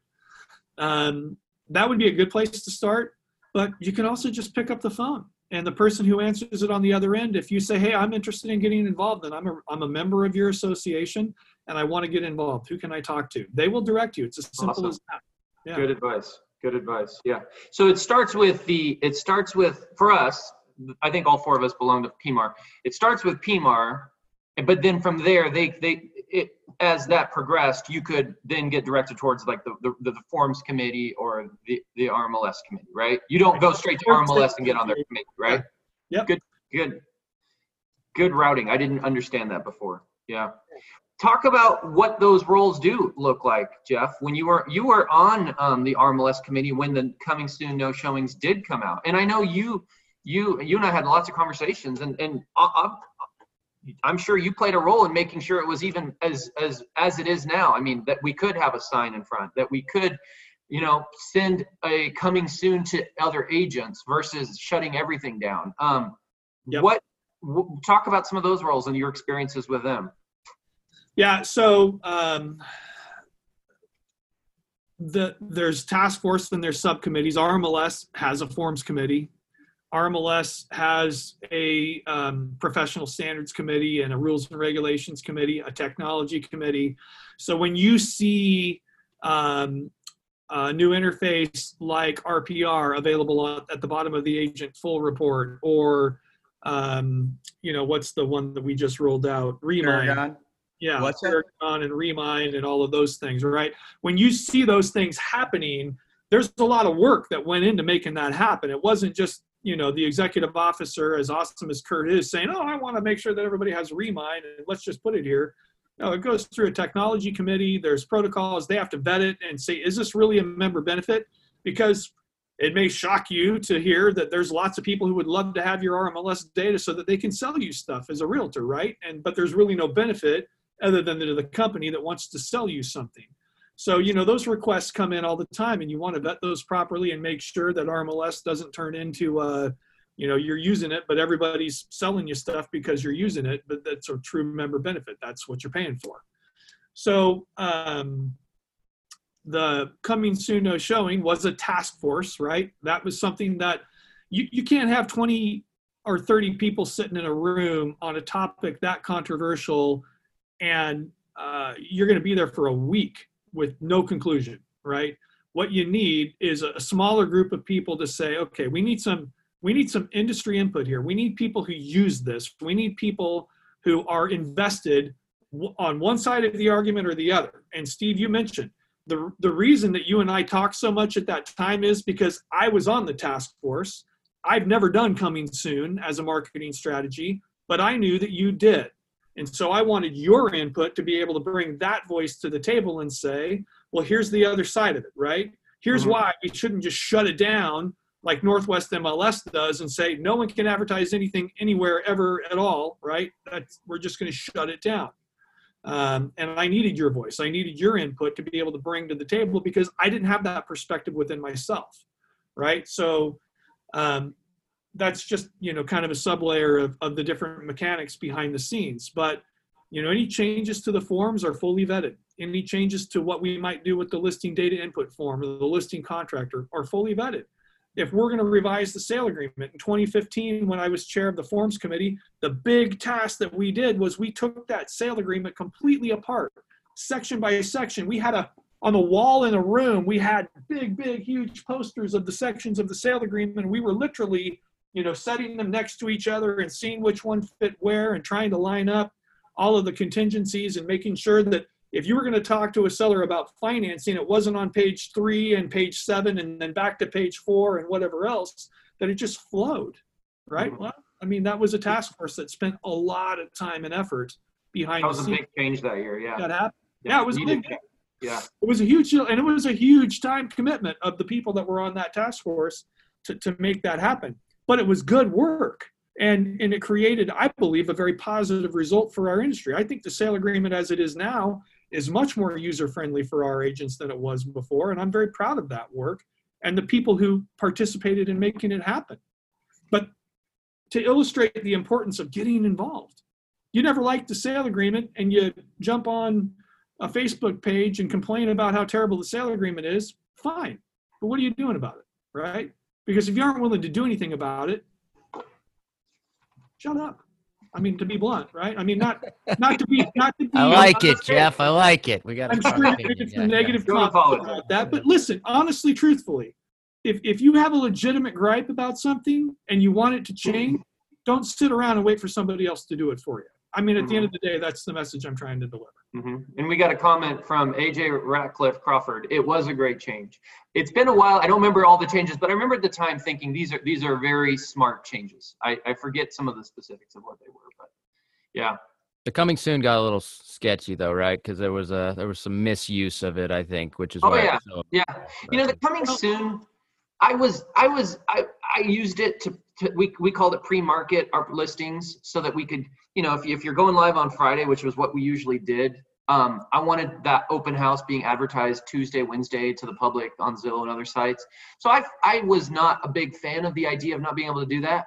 Um, that would be a good place to start, but you can also just pick up the phone and the person who answers it on the other end, if you say, hey, I'm interested in getting involved and I'm a, I'm a member of your association and I want to get involved, who can I talk to? They will direct you. It's as simple awesome. as that.
Yeah. Good advice. Good advice. Yeah. So it starts with the, it starts with, for us, I think all four of us belong to PMAR. It starts with PMAR but then from there they they it, as that progressed you could then get directed towards like the, the the, forms committee or the the rmls committee right? You don't go straight to rmls and get on their committee. right?
Yeah.
Good good. Good routing. I didn't understand that before. Yeah. Talk about what those roles do look like jeff. When you were you were on um, the rmls committee when the coming soon no showings did come out. And i know you you you and i had lots of conversations and and uh, uh, I'm sure you played a role in making sure it was even as as as it is now. I mean, that we could have a sign in front, that we could, you know, send a coming soon to other agents versus shutting everything down. Um, yep. What w- talk about some of those roles and your experiences with them?
Yeah, so um, the there's task force and there's subcommittees. RMLS has a forms committee. RMLS has a um, professional standards committee and a rules and regulations committee, a technology committee. So when you see um, a new interface like RPR available at the bottom of the agent full report, or um, you know what's the one that we just rolled out, Remine. Paragon. Yeah, what's Paragon and Remine and all of those things, right? When you see those things happening, there's a lot of work that went into making that happen. It wasn't just you know the executive officer as awesome as kurt is saying oh i want to make sure that everybody has Remine and let's just put it here. No it goes through a technology committee there's protocols they have to vet it and say is this really a member benefit? Because it may shock you to hear that there's lots of people who would love to have your rmls data so that they can sell you stuff as a realtor right? And but there's really no benefit other than to the company that wants to sell you something so, you know, those requests come in all the time and you want to vet those properly and make sure that RMLS doesn't turn into, uh, you know, you're using it, but everybody's selling you stuff because you're using it, but that's a true member benefit. That's what you're paying for. So, um, the coming soon no showing was a task force, right? That was something that you, you can't have 20 or 30 people sitting in a room on a topic that controversial and uh, you're going to be there for a week with no conclusion. right? What you need is a smaller group of people to say, okay, we need some we need some industry input here. We need people who use this. We need people who are invested on one side of the argument or the other. And Steve, you mentioned the the reason that you and I talked so much at that time is because I was on the task force. I've never done coming soon as a marketing strategy, but I knew that you did. And so I wanted your input to be able to bring that voice to the table and say, well, here's the other side of it, right? Here's mm-hmm. why we shouldn't just shut it down like Northwest MLS does and say no one can advertise anything anywhere ever at all, right? That's, we're just going to shut it down. Um, and I needed your voice. I needed your input to be able to bring to the table because I didn't have that perspective within myself, right? So um, that's just you know kind of a sublayer of, of the different mechanics behind the scenes. But you know any changes to the forms are fully vetted. Any changes to what we might do with the listing data input form or the listing contractor are fully vetted if we're going to revise the sale agreement in 2015 when i was chair of the forms committee the big task that we did was we took that sale agreement completely apart section by section we had a on the wall in a room we had big big huge posters of the sections of the sale agreement we were literally you know setting them next to each other and seeing which one fit where and trying to line up all of the contingencies and making sure that if you were going to talk to a seller about financing, it wasn't on page three and page seven and then back to page four and whatever else, that it just flowed, right? Mm-hmm. Well, I mean, that was a task force that spent a lot of time and effort behind.
That was a big change that year. Yeah.
That happened. Yeah, yeah it was big.
Yeah.
It was a huge, and it was a huge time commitment of the people that were on that task force to, to make that happen. But it was good work and and it created i believe a very positive result for our industry i think the sale agreement as it is now is much more user friendly for our agents than it was before. And I'm very proud of that work and the people who participated in making it happen. But to illustrate the importance of getting involved, you never like the sale agreement and you jump on a Facebook page and complain about how terrible the sale agreement is, fine. But what are you doing about it, right? Because if you aren't willing to do anything about it, shut up. I mean, to be blunt, right? I mean, not not to be not to be.
I like it, Jeff. I like it. We got.
I'm sure there's some negative yeah. comments about that, but listen, honestly, truthfully, if if you have a legitimate gripe about something and you want it to change, don't sit around and wait for somebody else to do it for you. I mean, at mm-hmm. the end of the day, that's the message I'm trying to deliver.
Mm-hmm. And we got a comment from AJ Ratcliffe Crawford. It was a great change. It's been a while. I don't remember all the changes, but I remember at the time thinking these are these are very smart changes. I, I forget some of the specifics of what they were, but yeah.
The coming soon got a little sketchy though, right? Because there was a there was some misuse of it, I think, which is
oh yeah, so yeah. You know, the coming soon. I was I was I I used it to, to we we called it pre-market our listings so that we could you know, if, if you're going live on Friday, which was what we usually did, um, I wanted that open house being advertised Tuesday, Wednesday to the public on Zillow and other sites. So I, I was not a big fan of the idea of not being able to do that,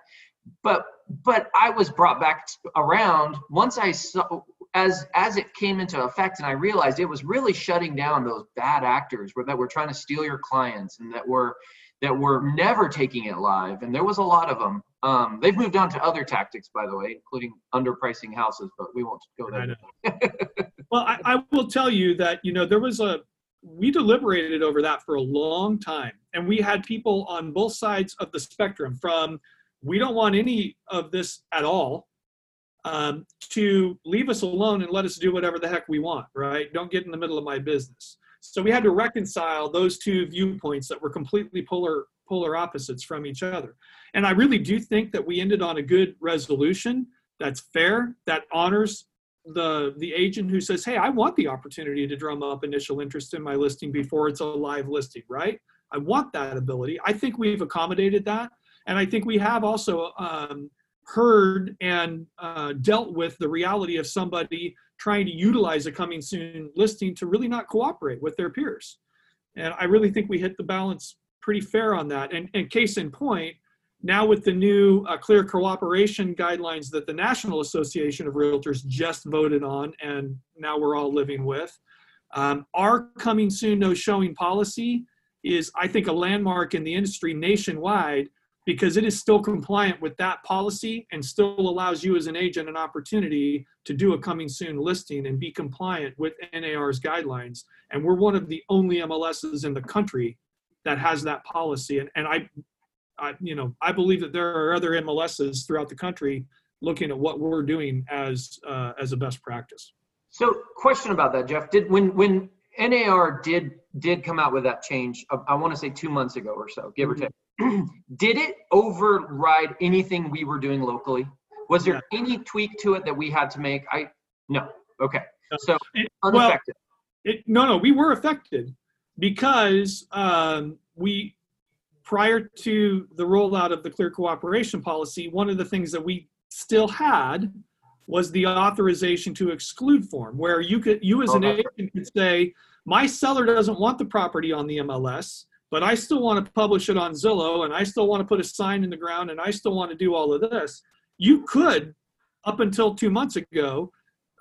but but I was brought back around once I saw as as it came into effect, and I realized it was really shutting down those bad actors that were trying to steal your clients and that were that were never taking it live, and there was a lot of them. Um, they've moved on to other tactics, by the way, including underpricing houses, but we won't go there.
well, I, I will tell you that you know there was a we deliberated over that for a long time, and we had people on both sides of the spectrum from we don't want any of this at all um, to leave us alone and let us do whatever the heck we want, right? Don't get in the middle of my business. So we had to reconcile those two viewpoints that were completely polar polar opposites from each other. And I really do think that we ended on a good resolution that's fair, that honors the the agent who says, "Hey, I want the opportunity to drum up initial interest in my listing before it's a live listing, right? I want that ability." I think we've accommodated that, and I think we have also um, heard and uh, dealt with the reality of somebody trying to utilize a coming soon listing to really not cooperate with their peers. And I really think we hit the balance pretty fair on that. And, and case in point, now with the new uh, clear cooperation guidelines that the National Association of Realtors just voted on and now we're all living with, um, our coming soon no showing policy is, I think, a landmark in the industry nationwide because it is still compliant with that policy and still allows you as an agent an opportunity to do a coming soon listing and be compliant with NAR's guidelines. And we're one of the only MLSs in the country that has that policy. And, and I, I, you know, I believe that there are other MLSs throughout the country looking at what we're doing as uh, as a best practice.
So, question about that, Jeff. Did when when NAR did did come out with that change? I, I want to say two months ago or so, give mm-hmm. or take. did it override anything we were doing locally? Was there yeah. any tweak to it that we had to make? I no. Okay. So it, unaffected.
Well, it, no, no, we were affected because um, we prior to the rollout of the clear cooperation policy, one of the things that we still had was the authorization to exclude form, where you could you as oh, an agent could say, my seller doesn't want the property on the MLS but I still want to publish it on Zillow and I still want to put a sign in the ground and I still want to do all of this. You could, up until two months ago,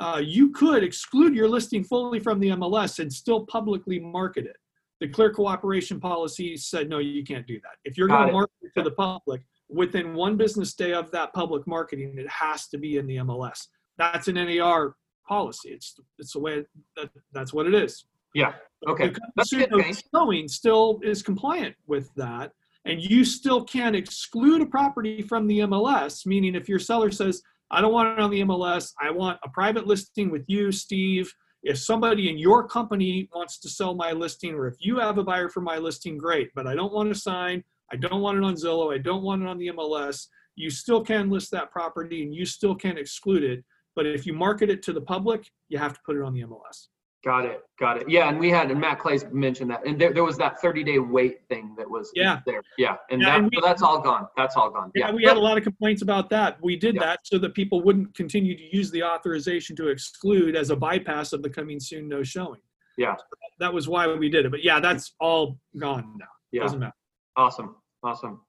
uh, you could exclude your listing fully from the MLS and still publicly market it. The clear cooperation policy said, no, you can't do that. If you're going to market it to the public within one business day of that public marketing, it has to be in the MLS. That's an NAR policy. It's it's the way that, that's what it is.
Yeah. Okay. That's good.
Showing still is compliant with that. And you still can exclude a property from the MLS, meaning if your seller says, I don't want it on the MLS, I want a private listing with you, Steve. If somebody in your company wants to sell my listing, or if you have a buyer for my listing, great. But I don't want to sign, I don't want it on Zillow, I don't want it on the MLS. You still can list that property and you still can exclude it. But if you market it to the public, you have to put it on the MLS.
Got it. Got it. Yeah, and we had and Matt Clays mentioned that, and there, there was that 30 day wait thing that was
yeah
there. Yeah, and, yeah, that, and we, so that's all gone. That's all gone.
Yeah, yeah. we had a lot of complaints about that. We did yeah. that so that people wouldn't continue to use the authorization to exclude as a bypass of the coming soon no showing.
Yeah, so
that was why we did it. But yeah, that's all gone now. Yeah, doesn't matter.
Awesome. Awesome.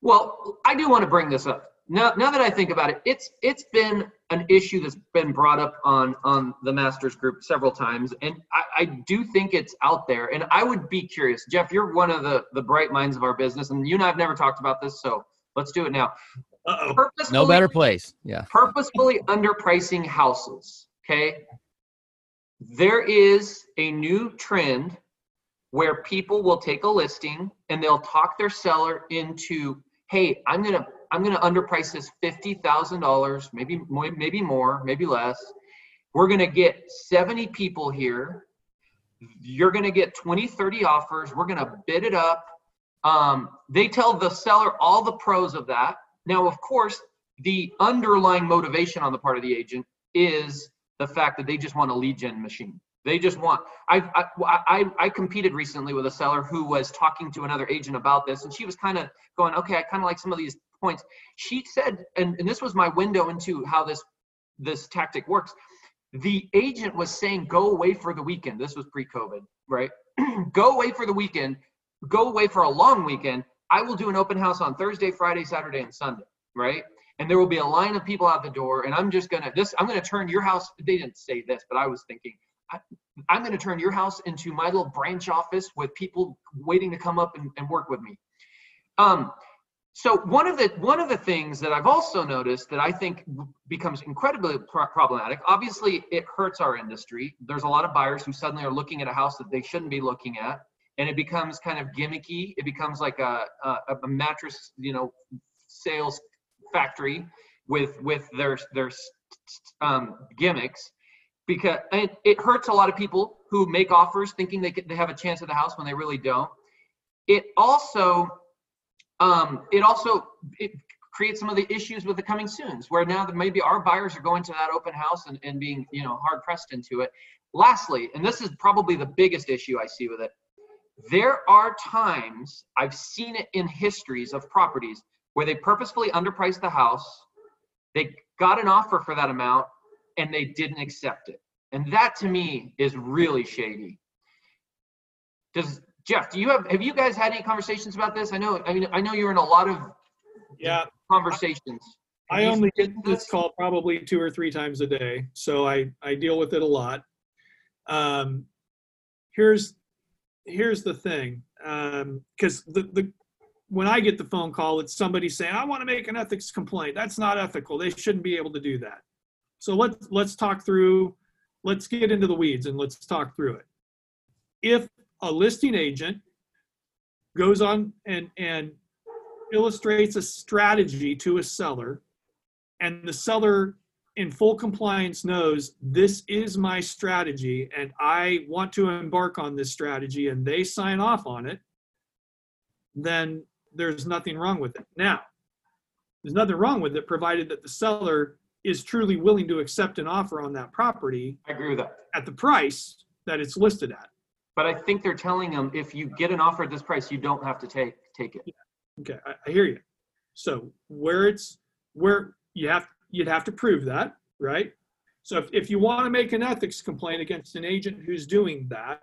Well, I do want to bring this up now, now that I think about it, it's it's been an issue that's been brought up on on the masters group several times, and I, I do think it's out there. And I would be curious, Jeff. You're one of the the bright minds of our business, and you and I've never talked about this, so let's do it now.
No better place. Yeah.
Purposefully underpricing houses. Okay. There is a new trend where people will take a listing and they'll talk their seller into, hey, I'm gonna I'm going to underprice this $50,000, maybe maybe more, maybe less. We're going to get 70 people here. You're going to get 20, 30 offers. We're going to bid it up. Um, they tell the seller all the pros of that. Now, of course, the underlying motivation on the part of the agent is the fact that they just want a lead gen machine. They just want. I, I I I competed recently with a seller who was talking to another agent about this, and she was kind of going, "Okay, I kind of like some of these points. She said, and, and this was my window into how this this tactic works. The agent was saying, go away for the weekend. This was pre-COVID, right? go away for the weekend, go away for a long weekend. I will do an open house on Thursday, Friday, Saturday, and Sunday, right? And there will be a line of people out the door, and I'm just gonna this. I'm gonna turn your house. They didn't say this, but I was thinking, I, am going to turn your house into my little branch office with people waiting to come up and, and work with me. Um, so one of the one of the things that I've also noticed that I think becomes incredibly problematic. Obviously, it hurts our industry. There's a lot of buyers who suddenly are looking at a house that they shouldn't be looking at, and it becomes kind of gimmicky. It becomes like a a, a mattress, you know, sales factory with with their their um, gimmicks because it, it hurts a lot of people who make offers thinking they they have a chance at the house when they really don't. It also um, it also it creates some of the issues with the coming soons, where now that maybe our buyers are going to that open house and, and being you know hard pressed into it. Lastly, and this is probably the biggest issue I see with it, there are times I've seen it in histories of properties where they purposefully underpriced the house, they got an offer for that amount, and they didn't accept it. And that to me is really shady. Does Jeff, do you have have you guys had any conversations about this? I know I mean I know you're in a lot of
yeah
conversations.
I only get this call probably two or three times a day, so I I deal with it a lot. Um, here's here's the thing, because um, the the when I get the phone call, it's somebody saying, I want to make an ethics complaint. That's not ethical. They shouldn't be able to do that. So let's let's talk through, let's get into the weeds and let's talk through it. If a listing agent goes on and and illustrates a strategy to a seller and the seller in full compliance knows this is my strategy and I want to embark on this strategy and they sign off on it, then there's nothing wrong with it. Now, there's nothing wrong with it provided that the seller is truly willing to accept an offer on that property
I agree with that.
at the price that it's listed at.
But I think they're telling them if you get an offer at this price, you don't have to take take it.
Okay, I, I hear you. So where it's where you have you'd have to prove that, right? So if, if you want to make an ethics complaint against an agent who's doing that,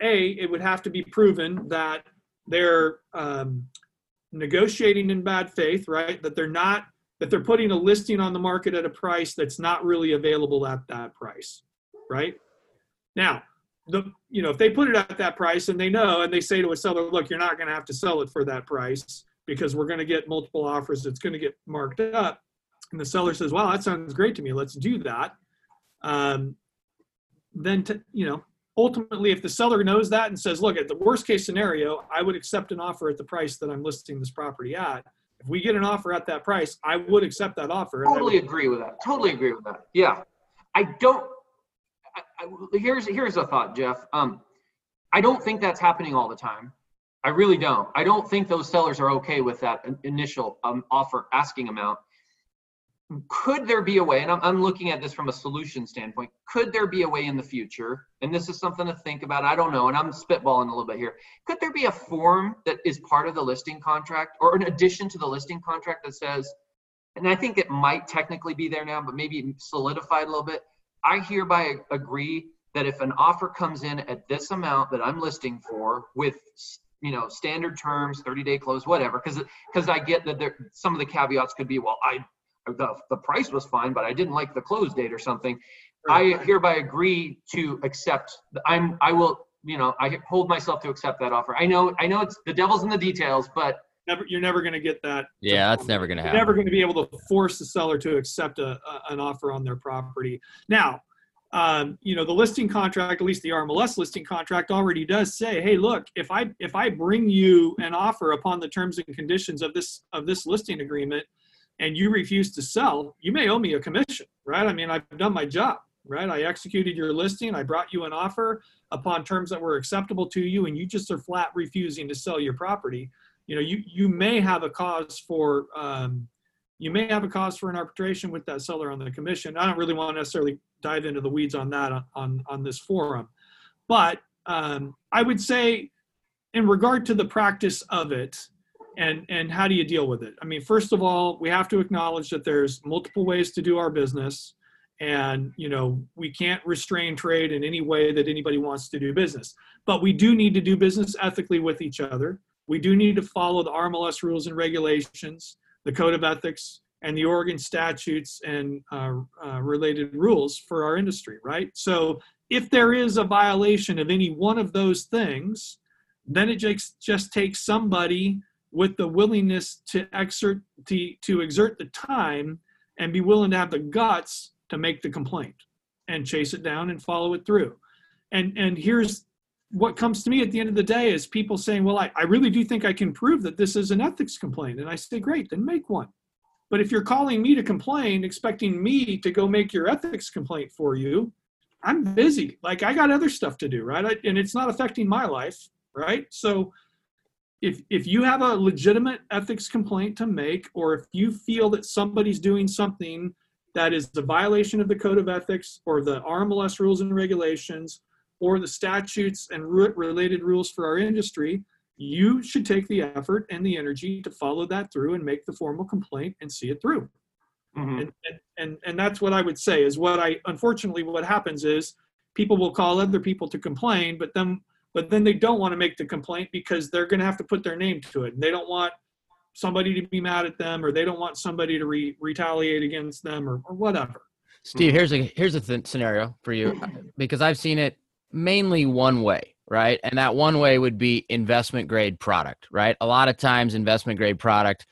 A, it would have to be proven that they're um, negotiating in bad faith, right? That they're not that they're putting a listing on the market at a price that's not really available at that price, right? Now, the you know if they put it at that price and they know and they say to a seller, look, you're not going to have to sell it for that price because we're going to get multiple offers. It's going to get marked up and the seller says, "Wow, that sounds great to me. Let's do that." Um, then, to, you know, ultimately, if the seller knows that and says, "Look, at the worst case scenario, I would accept an offer at the price that I'm listing this property at. If we get an offer at that price, I would accept that offer."
Totally
would,
agree with that. Totally agree with that. Yeah, I don't. I, I, here's here's a thought, Jeff. Um, I don't think that's happening all the time. I really don't. I don't think those sellers are okay with that initial um, offer asking amount could there be a way and I'm, I'm looking at this from a solution standpoint could there be a way in the future and this is something to think about i don't know and i'm spitballing a little bit here could there be a form that is part of the listing contract or in addition to the listing contract that says and i think it might technically be there now but maybe solidified a little bit i hereby agree that if an offer comes in at this amount that i'm listing for with you know standard terms 30 day close whatever because because i get that there some of the caveats could be well i the, the price was fine, but I didn't like the close date or something. I hereby agree to accept. I'm. I will. You know, I hold myself to accept that offer. I know. I know it's the devil's in the details, but
never. You're never going to get that.
Yeah, that's never going to happen.
Never going to be able to force the seller to accept a, a an offer on their property. Now, um, you know, the listing contract, at least the RMLS listing contract, already does say, "Hey, look, if I if I bring you an offer upon the terms and conditions of this of this listing agreement." and you refuse to sell, you may owe me a commission, right? I mean, I've done my job, right? I executed your listing, I brought you an offer upon terms that were acceptable to you, and you just are flat refusing to sell your property. You know, you you may have a cause for um, you may have a cause for an arbitration with that seller on the commission. I don't really want to necessarily dive into the weeds on that on on, this forum, but um, I would say, in regard to the practice of it, and and how do you deal with it? I mean first of all we have to acknowledge that there's multiple ways to do our business and you know we can't restrain trade in any way that anybody wants to do business. But we do need to do business ethically with each other we do need to follow the rmls rules and regulations the code of ethics and the oregon statutes and uh, uh, related rules for our industry right so if there is a violation of any one of those things then it just, just takes somebody with the willingness to exert to, to exert the time and be willing to have the guts to make the complaint and chase it down and follow it through. And and here's what comes to me at the end of the day is people saying, well, I, I really do think I can prove that this is an ethics complaint. And I say, great, then make one. But if you're calling me to complain, expecting me to go make your ethics complaint for you, I'm busy. Like I got other stuff to do, right? I, and it's not affecting my life, right? So if if you have a legitimate ethics complaint to make or if you feel that somebody's doing something that is a violation of the code of ethics or the RMLS rules and regulations or the statutes and related rules for our industry, you should take the effort and the energy to follow that through and make the formal complaint and see it through. Mm-hmm. And, and, and that's what I would say is what I, unfortunately, what happens is people will call other people to complain, but then but then they don't want to make the complaint because they're going to have to put their name to it. And they don't want somebody to be mad at them or they don't want somebody to re- retaliate against them or, or whatever.
Steve, here's a here's a th- scenario for you because I've seen it mainly one way. right? And that one way would be investment grade product, right? A lot of times, investment grade product,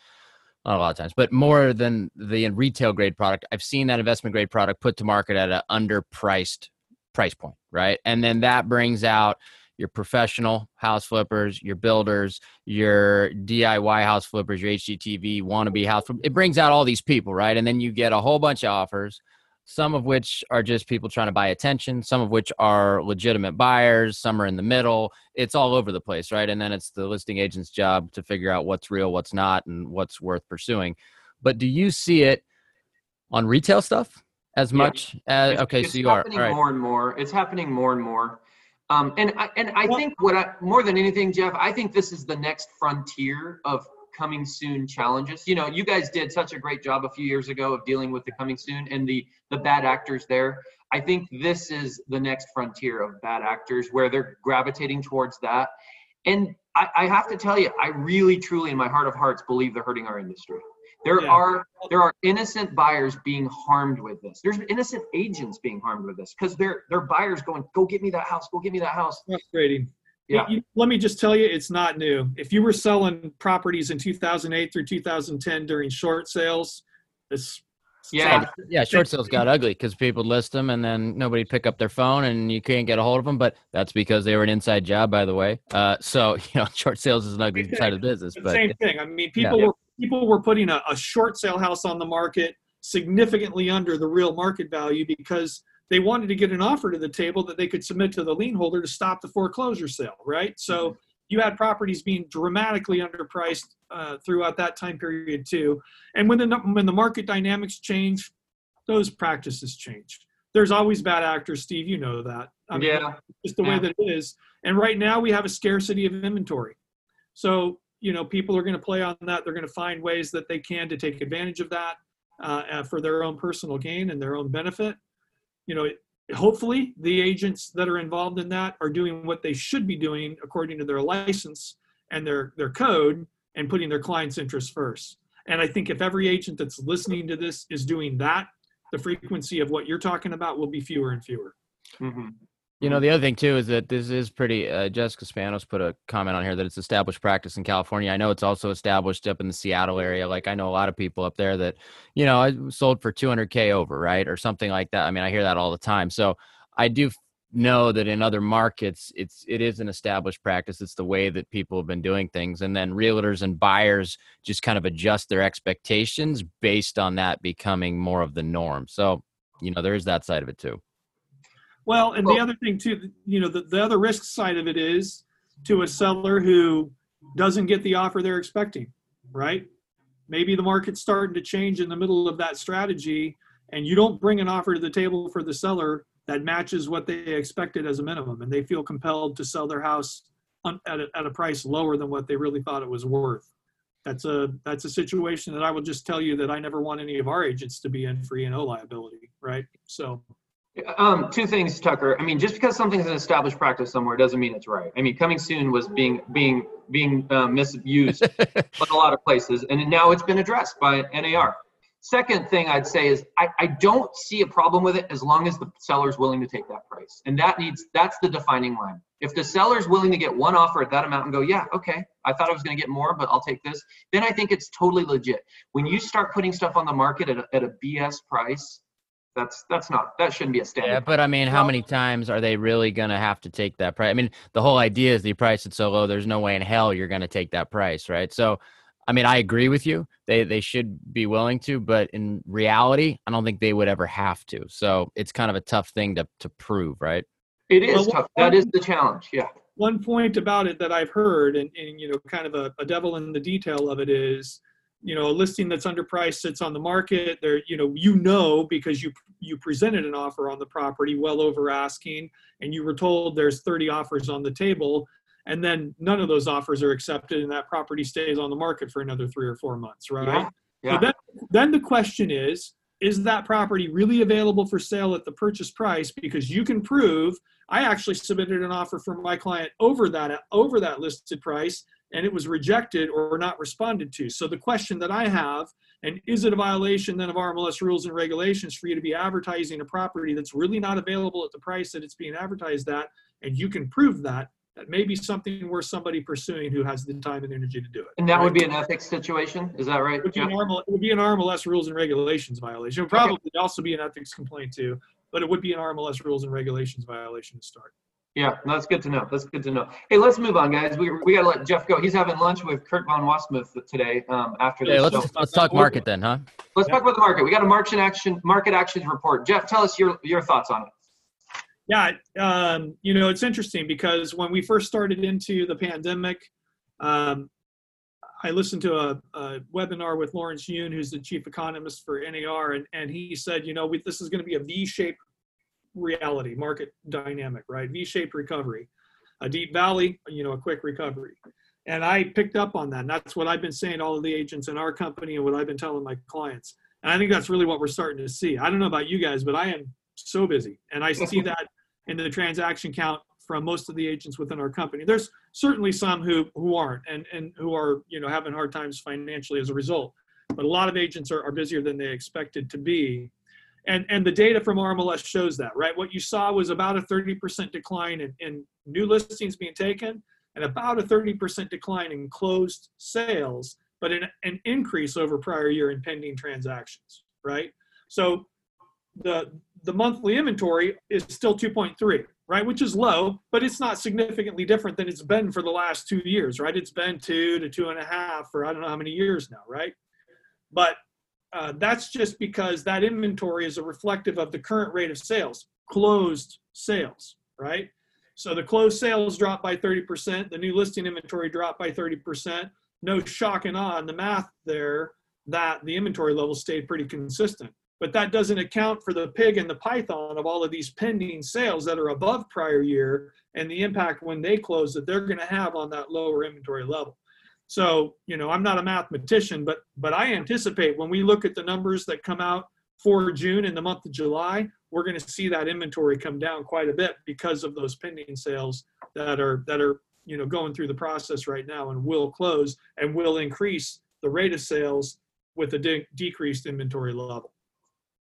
not a lot of times, but more than the retail grade product, I've seen that investment grade product put to market at an underpriced price point, right? And then that brings out your professional house flippers, your builders, your DIY house flippers, your HGTV wannabe house. It brings out all these people, right? And then you get a whole bunch of offers some of which are just people trying to buy attention, some of which are legitimate buyers, some are in the middle. It's all over the place, right? And then it's the listing agent's job to figure out what's real, what's not, and what's worth pursuing. But do you see it on retail stuff as yeah. much as okay?
It's
so you
are
all right.
more and more. It's happening more and more. Um, and I, and I think what I, more than anything, Jeff, I think this is the next frontier of coming soon challenges. You know, you guys did such a great job a few years ago of dealing with the coming soon and the the bad actors there. I think this is the next frontier of bad actors where they're gravitating towards that. And I, I have to tell you, I really, truly, in my heart of hearts, believe they're hurting our industry. There yeah. are there are innocent buyers being harmed with this. There's innocent agents being harmed with this because they're they're buyers going, go get me that house, go get me that house.
Frustrating. Yeah. You, let me just tell you, it's not new. If you were selling properties in 2008 through 2010 during short sales, this
yeah, yeah, short sales got ugly because people list them and then nobody pick up their phone and you can't get a hold of them. But that's because they were an inside job, by the way. Uh, so you know, short sales is an ugly side of the business. But
same thing. I mean, people yeah. were people were putting a, a short sale house on the market significantly under the real market value because they wanted to get an offer to the table that they could submit to the lien holder to stop the foreclosure sale, right? So mm-hmm. you had properties being dramatically underpriced uh, throughout that time period too. And when the when the market dynamics change, those practices change. There's always bad actors, Steve. You know that.
I mean, yeah.
Just the
yeah.
way that it is. And right now we have a scarcity of inventory. So you know people are going to play on that. They're going to find ways that they can to take advantage of that uh, for their own personal gain and their own benefit you know, hopefully the agents that are involved in that are doing what they should be doing according to their license and their their code and putting their clients' interests first. And I think if every agent that's listening to this is doing that, the frequency of what you're talking about will be fewer and fewer.
Mm-hmm.
You know, the other thing too is that this is pretty. Uh, Jessica Spanos put a comment on here that it's established practice in California. I know it's also established up in the Seattle area. Like I know a lot of people up there that, you know, I sold for 200k over, right, or something like that. I mean, I hear that all the time. So I do know that in other markets, it's it is an established practice. It's the way that people have been doing things, and then realtors and buyers just kind of adjust their expectations based on that becoming more of the norm. So you know, there is that side of it too.
Well, and well, the other thing too, you know, the, the other risk side of it is to a seller who doesn't get the offer they're expecting, right? Maybe the market's starting to change in the middle of that strategy, and you don't bring an offer to the table for the seller that matches what they expected as a minimum, and they feel compelled to sell their house at a, at a price lower than what they really thought it was worth. That's a that's a situation that I will just tell you that I never want any of our agents to be in for E&O liability, right? So
um, two things, Tucker. I mean, just because something's an established practice somewhere doesn't mean it's right. I mean, coming soon was being being being uh, misused in a lot of places, and now it's been addressed by NAR. Second thing I'd say is I, I don't see a problem with it as long as the seller's willing to take that price, and that needs that's the defining line. If the seller's willing to get one offer at that amount and go, yeah, okay, I thought I was going to get more, but I'll take this, then I think it's totally legit. When you start putting stuff on the market at a, at a BS price, that's that's not that shouldn't be a standard.
Yeah, but I mean, how many times are they really gonna have to take that price? I mean, the whole idea is the price is so low. There's no way in hell you're gonna take that price, right? So, I mean, I agree with you. They they should be willing to, but in reality, I don't think they would ever have to. So it's kind of a tough thing to to prove, right?
It is well, tough. That is the challenge. Yeah.
One point about it that I've heard, and, and you know, kind of a, a devil in the detail of it is you know a listing that's underpriced sits on the market. There you know you know because you you presented an offer on the property well over asking and you were told there's 30 offers on the table and then none of those offers are accepted and that property stays on the market for another three or four months right?
Yeah, yeah.
So then, then the question is is that property really available for sale at the purchase price? Because you can prove i actually submitted an offer for my client over that over that listed price and it was rejected or not responded to. So the question that I have, and is it a violation then of RMLS rules and regulations for you to be advertising a property that's really not available at the price that it's being advertised at, and you can prove that, that may be something worth somebody pursuing who has the time and energy to do it.
And that right? would be an ethics situation, is that right?
It would, be an it would be an RMLS rules and regulations violation. It would probably okay. also be an ethics complaint too, but it would be an RMLS rules and regulations violation to start.
Yeah, that's good to know. That's good to know. Hey, let's move on, guys. We, we got to let Jeff go. He's having lunch with Kurt von Wasmuth today. Um, after this,
yeah, let's, so. let's talk market then, huh?
Let's talk about the market. We got a market action market actions report. Jeff, tell us your your thoughts on it.
Yeah, um, you know, it's interesting because when we first started into the pandemic, um, I listened to a, a, webinar with Lawrence Yun, who's the chief economist for NAR, and, and he said, you know, we, this is going to be a V-shaped reality, market dynamic, right? V-shaped recovery, a deep valley, you know, a quick recovery. And I picked up on that. And that's what I've been saying to all of the agents in our company and what I've been telling my clients. And I think that's really what we're starting to see. I don't know about you guys, but I am so busy. And I see that in the transaction count from most of the agents within our company. There's certainly some who, who aren't and, and who are, you know, having hard times financially as a result. But a lot of agents are, are busier than they expected to be and and the data from RMLS shows that, right? What you saw was about a 30% decline in, in new listings being taken and about a 30% decline in closed sales, but an, an increase over prior year in pending transactions, right? So the the monthly inventory is still 2.3, right? Which is low, but it's not significantly different than it's been for the last two years, right? It's been two to two and a half for I don't know how many years now, right? But uh, that's just because that inventory is a reflective of the current rate of sales, closed sales, right? So the closed sales dropped by 30%, the new listing inventory dropped by 30%. No shock and awe in the math there that the inventory level stayed pretty consistent. But that doesn't account for the pig and the python of all of these pending sales that are above prior year and the impact when they close that they're going to have on that lower inventory level. So, you know, I'm not a mathematician, but but I anticipate when we look at the numbers that come out for June in the month of July, we're going to see that inventory come down quite a bit because of those pending sales that are that are you know going through the process right now and will close and will increase the rate of sales with a de- decreased inventory level.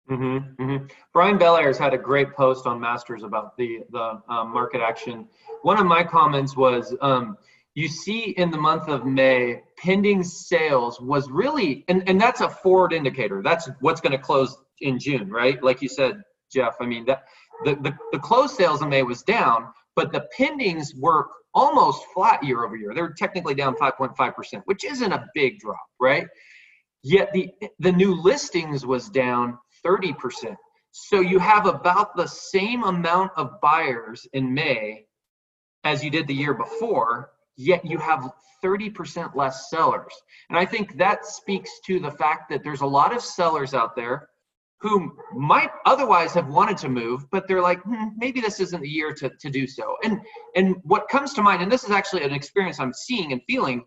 Mm-hmm, mm-hmm. Brian Belair has had a great post on Masters about the the um, market action. One of my comments was, um, you see in the month of May, pending sales was really, and, and that's a forward indicator. That's what's going to close in June, right? Like you said, Jeff, I mean, that the, the, the closed sales in May was down, but the pendings were almost flat year over year. They were technically down 5.5%, which isn't a big drop, right? Yet the, the new listings was down 30%. So you have about the same amount of buyers in May as you did the year before, yet you have 30% less sellers. And I think that speaks to the fact that there's a lot of sellers out there who might otherwise have wanted to move, but they're like, hmm, maybe this isn't the year to, to do so. And and what comes to mind, and this is actually an experience I'm seeing and feeling,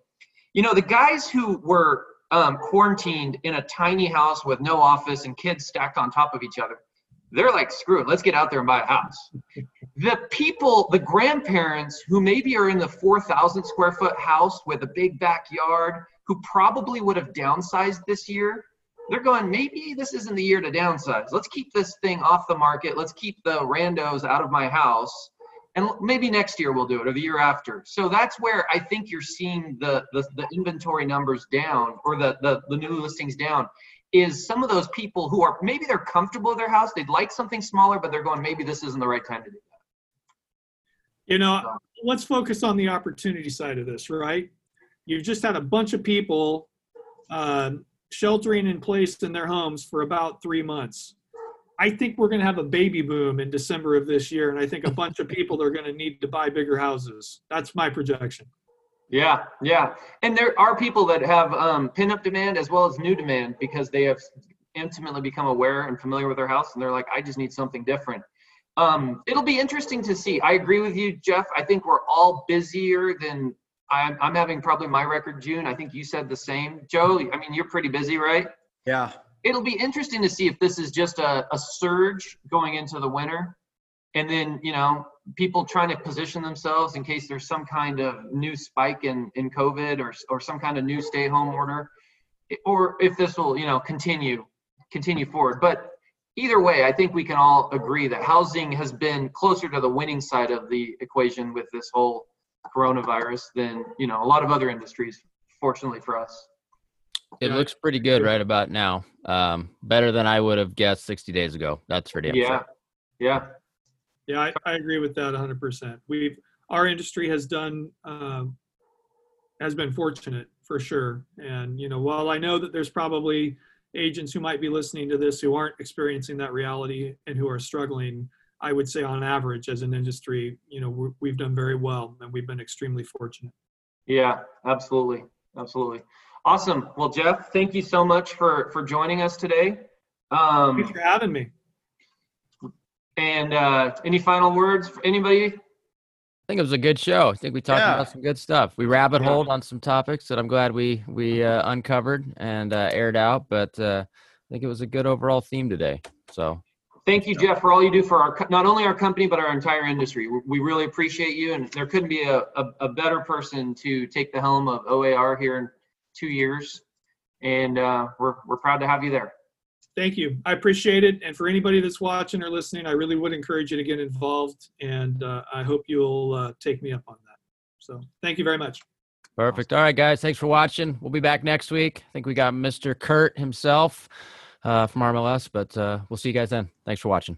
you know, the guys who were um, quarantined in a tiny house with no office and kids stacked on top of each other, they're like, screw it, let's get out there and buy a house. The people, the grandparents who maybe are in the 4,000 square foot house with a big backyard, who probably would have downsized this year, they're going, maybe this isn't the year to downsize. Let's keep this thing off the market. Let's keep the randos out of my house. And maybe next year we'll do it or the year after. So that's where I think you're seeing the, the, the inventory numbers down or the, the, the new listings down is some of those people who are maybe they're comfortable with their house, they'd like something smaller, but they're going, maybe this isn't the right time to do that.
You know, so. let's focus on the opportunity side of this, right? You've just had a bunch of people uh, sheltering in place in their homes for about three months. I think we're going to have a baby boom in December of this year, and I think a bunch of people are going to need to buy bigger houses. That's my projection.
Yeah, yeah. And there are people that have um, pin-up demand as well as new demand because they have intimately become aware and familiar with their house and they're like, I just need something different. Um, it'll be interesting to see. I agree with you, Jeff. I think we're all busier than I'm, I'm having probably my record June. I think you said the same. Joe, I mean, you're pretty busy, right?
Yeah.
It'll be interesting to see if this is just a, a surge going into the winter and then, you know, people trying to position themselves in case there's some kind of new spike in, in COVID or, or some kind of new stay home order, or if this will, you know, continue, continue forward. But either way, I think we can all agree that housing has been closer to the winning side of the equation with this whole coronavirus than you know a lot of other industries. Fortunately for us,
it yeah. looks pretty good right about now. Um, better than I would have guessed 60 days ago. That's for damn
yeah.
Sure.
Yeah.
Yeah, I, I agree with that 100%. We've our industry has done um, has been fortunate for sure. And you know, while I know that there's probably agents who might be listening to this who aren't experiencing that reality and who are struggling, I would say on average as an industry, you know, we've done very well and we've been extremely fortunate.
Yeah, absolutely. Absolutely. Awesome. Well, Jeff, thank you so much for for joining us today.
Um, Thanks for having me.
And uh, any final words for anybody? I
think it was a good show. I think we talked yeah. about some good stuff. We rabbit holed on some topics that I'm glad we we uh, uncovered and uh, aired out. But uh, I think it was a good overall theme today. So
thank you, Jeff, for all you do for our not only our company but our entire industry. We really appreciate you, and there couldn't be a, a, a better person to take the helm of OAR here in two years, and uh, we're we're proud to have you there.
Thank you. I appreciate it. And for anybody that's watching or listening, I really would encourage you to get involved, and uh, I hope you'll uh, take me up on that. So thank you very much.
Perfect. All right, guys. Thanks for watching. We'll be back next week. I think we got Mr. Kurt himself uh, from RMLS, but uh, we'll see you guys then. Thanks for watching.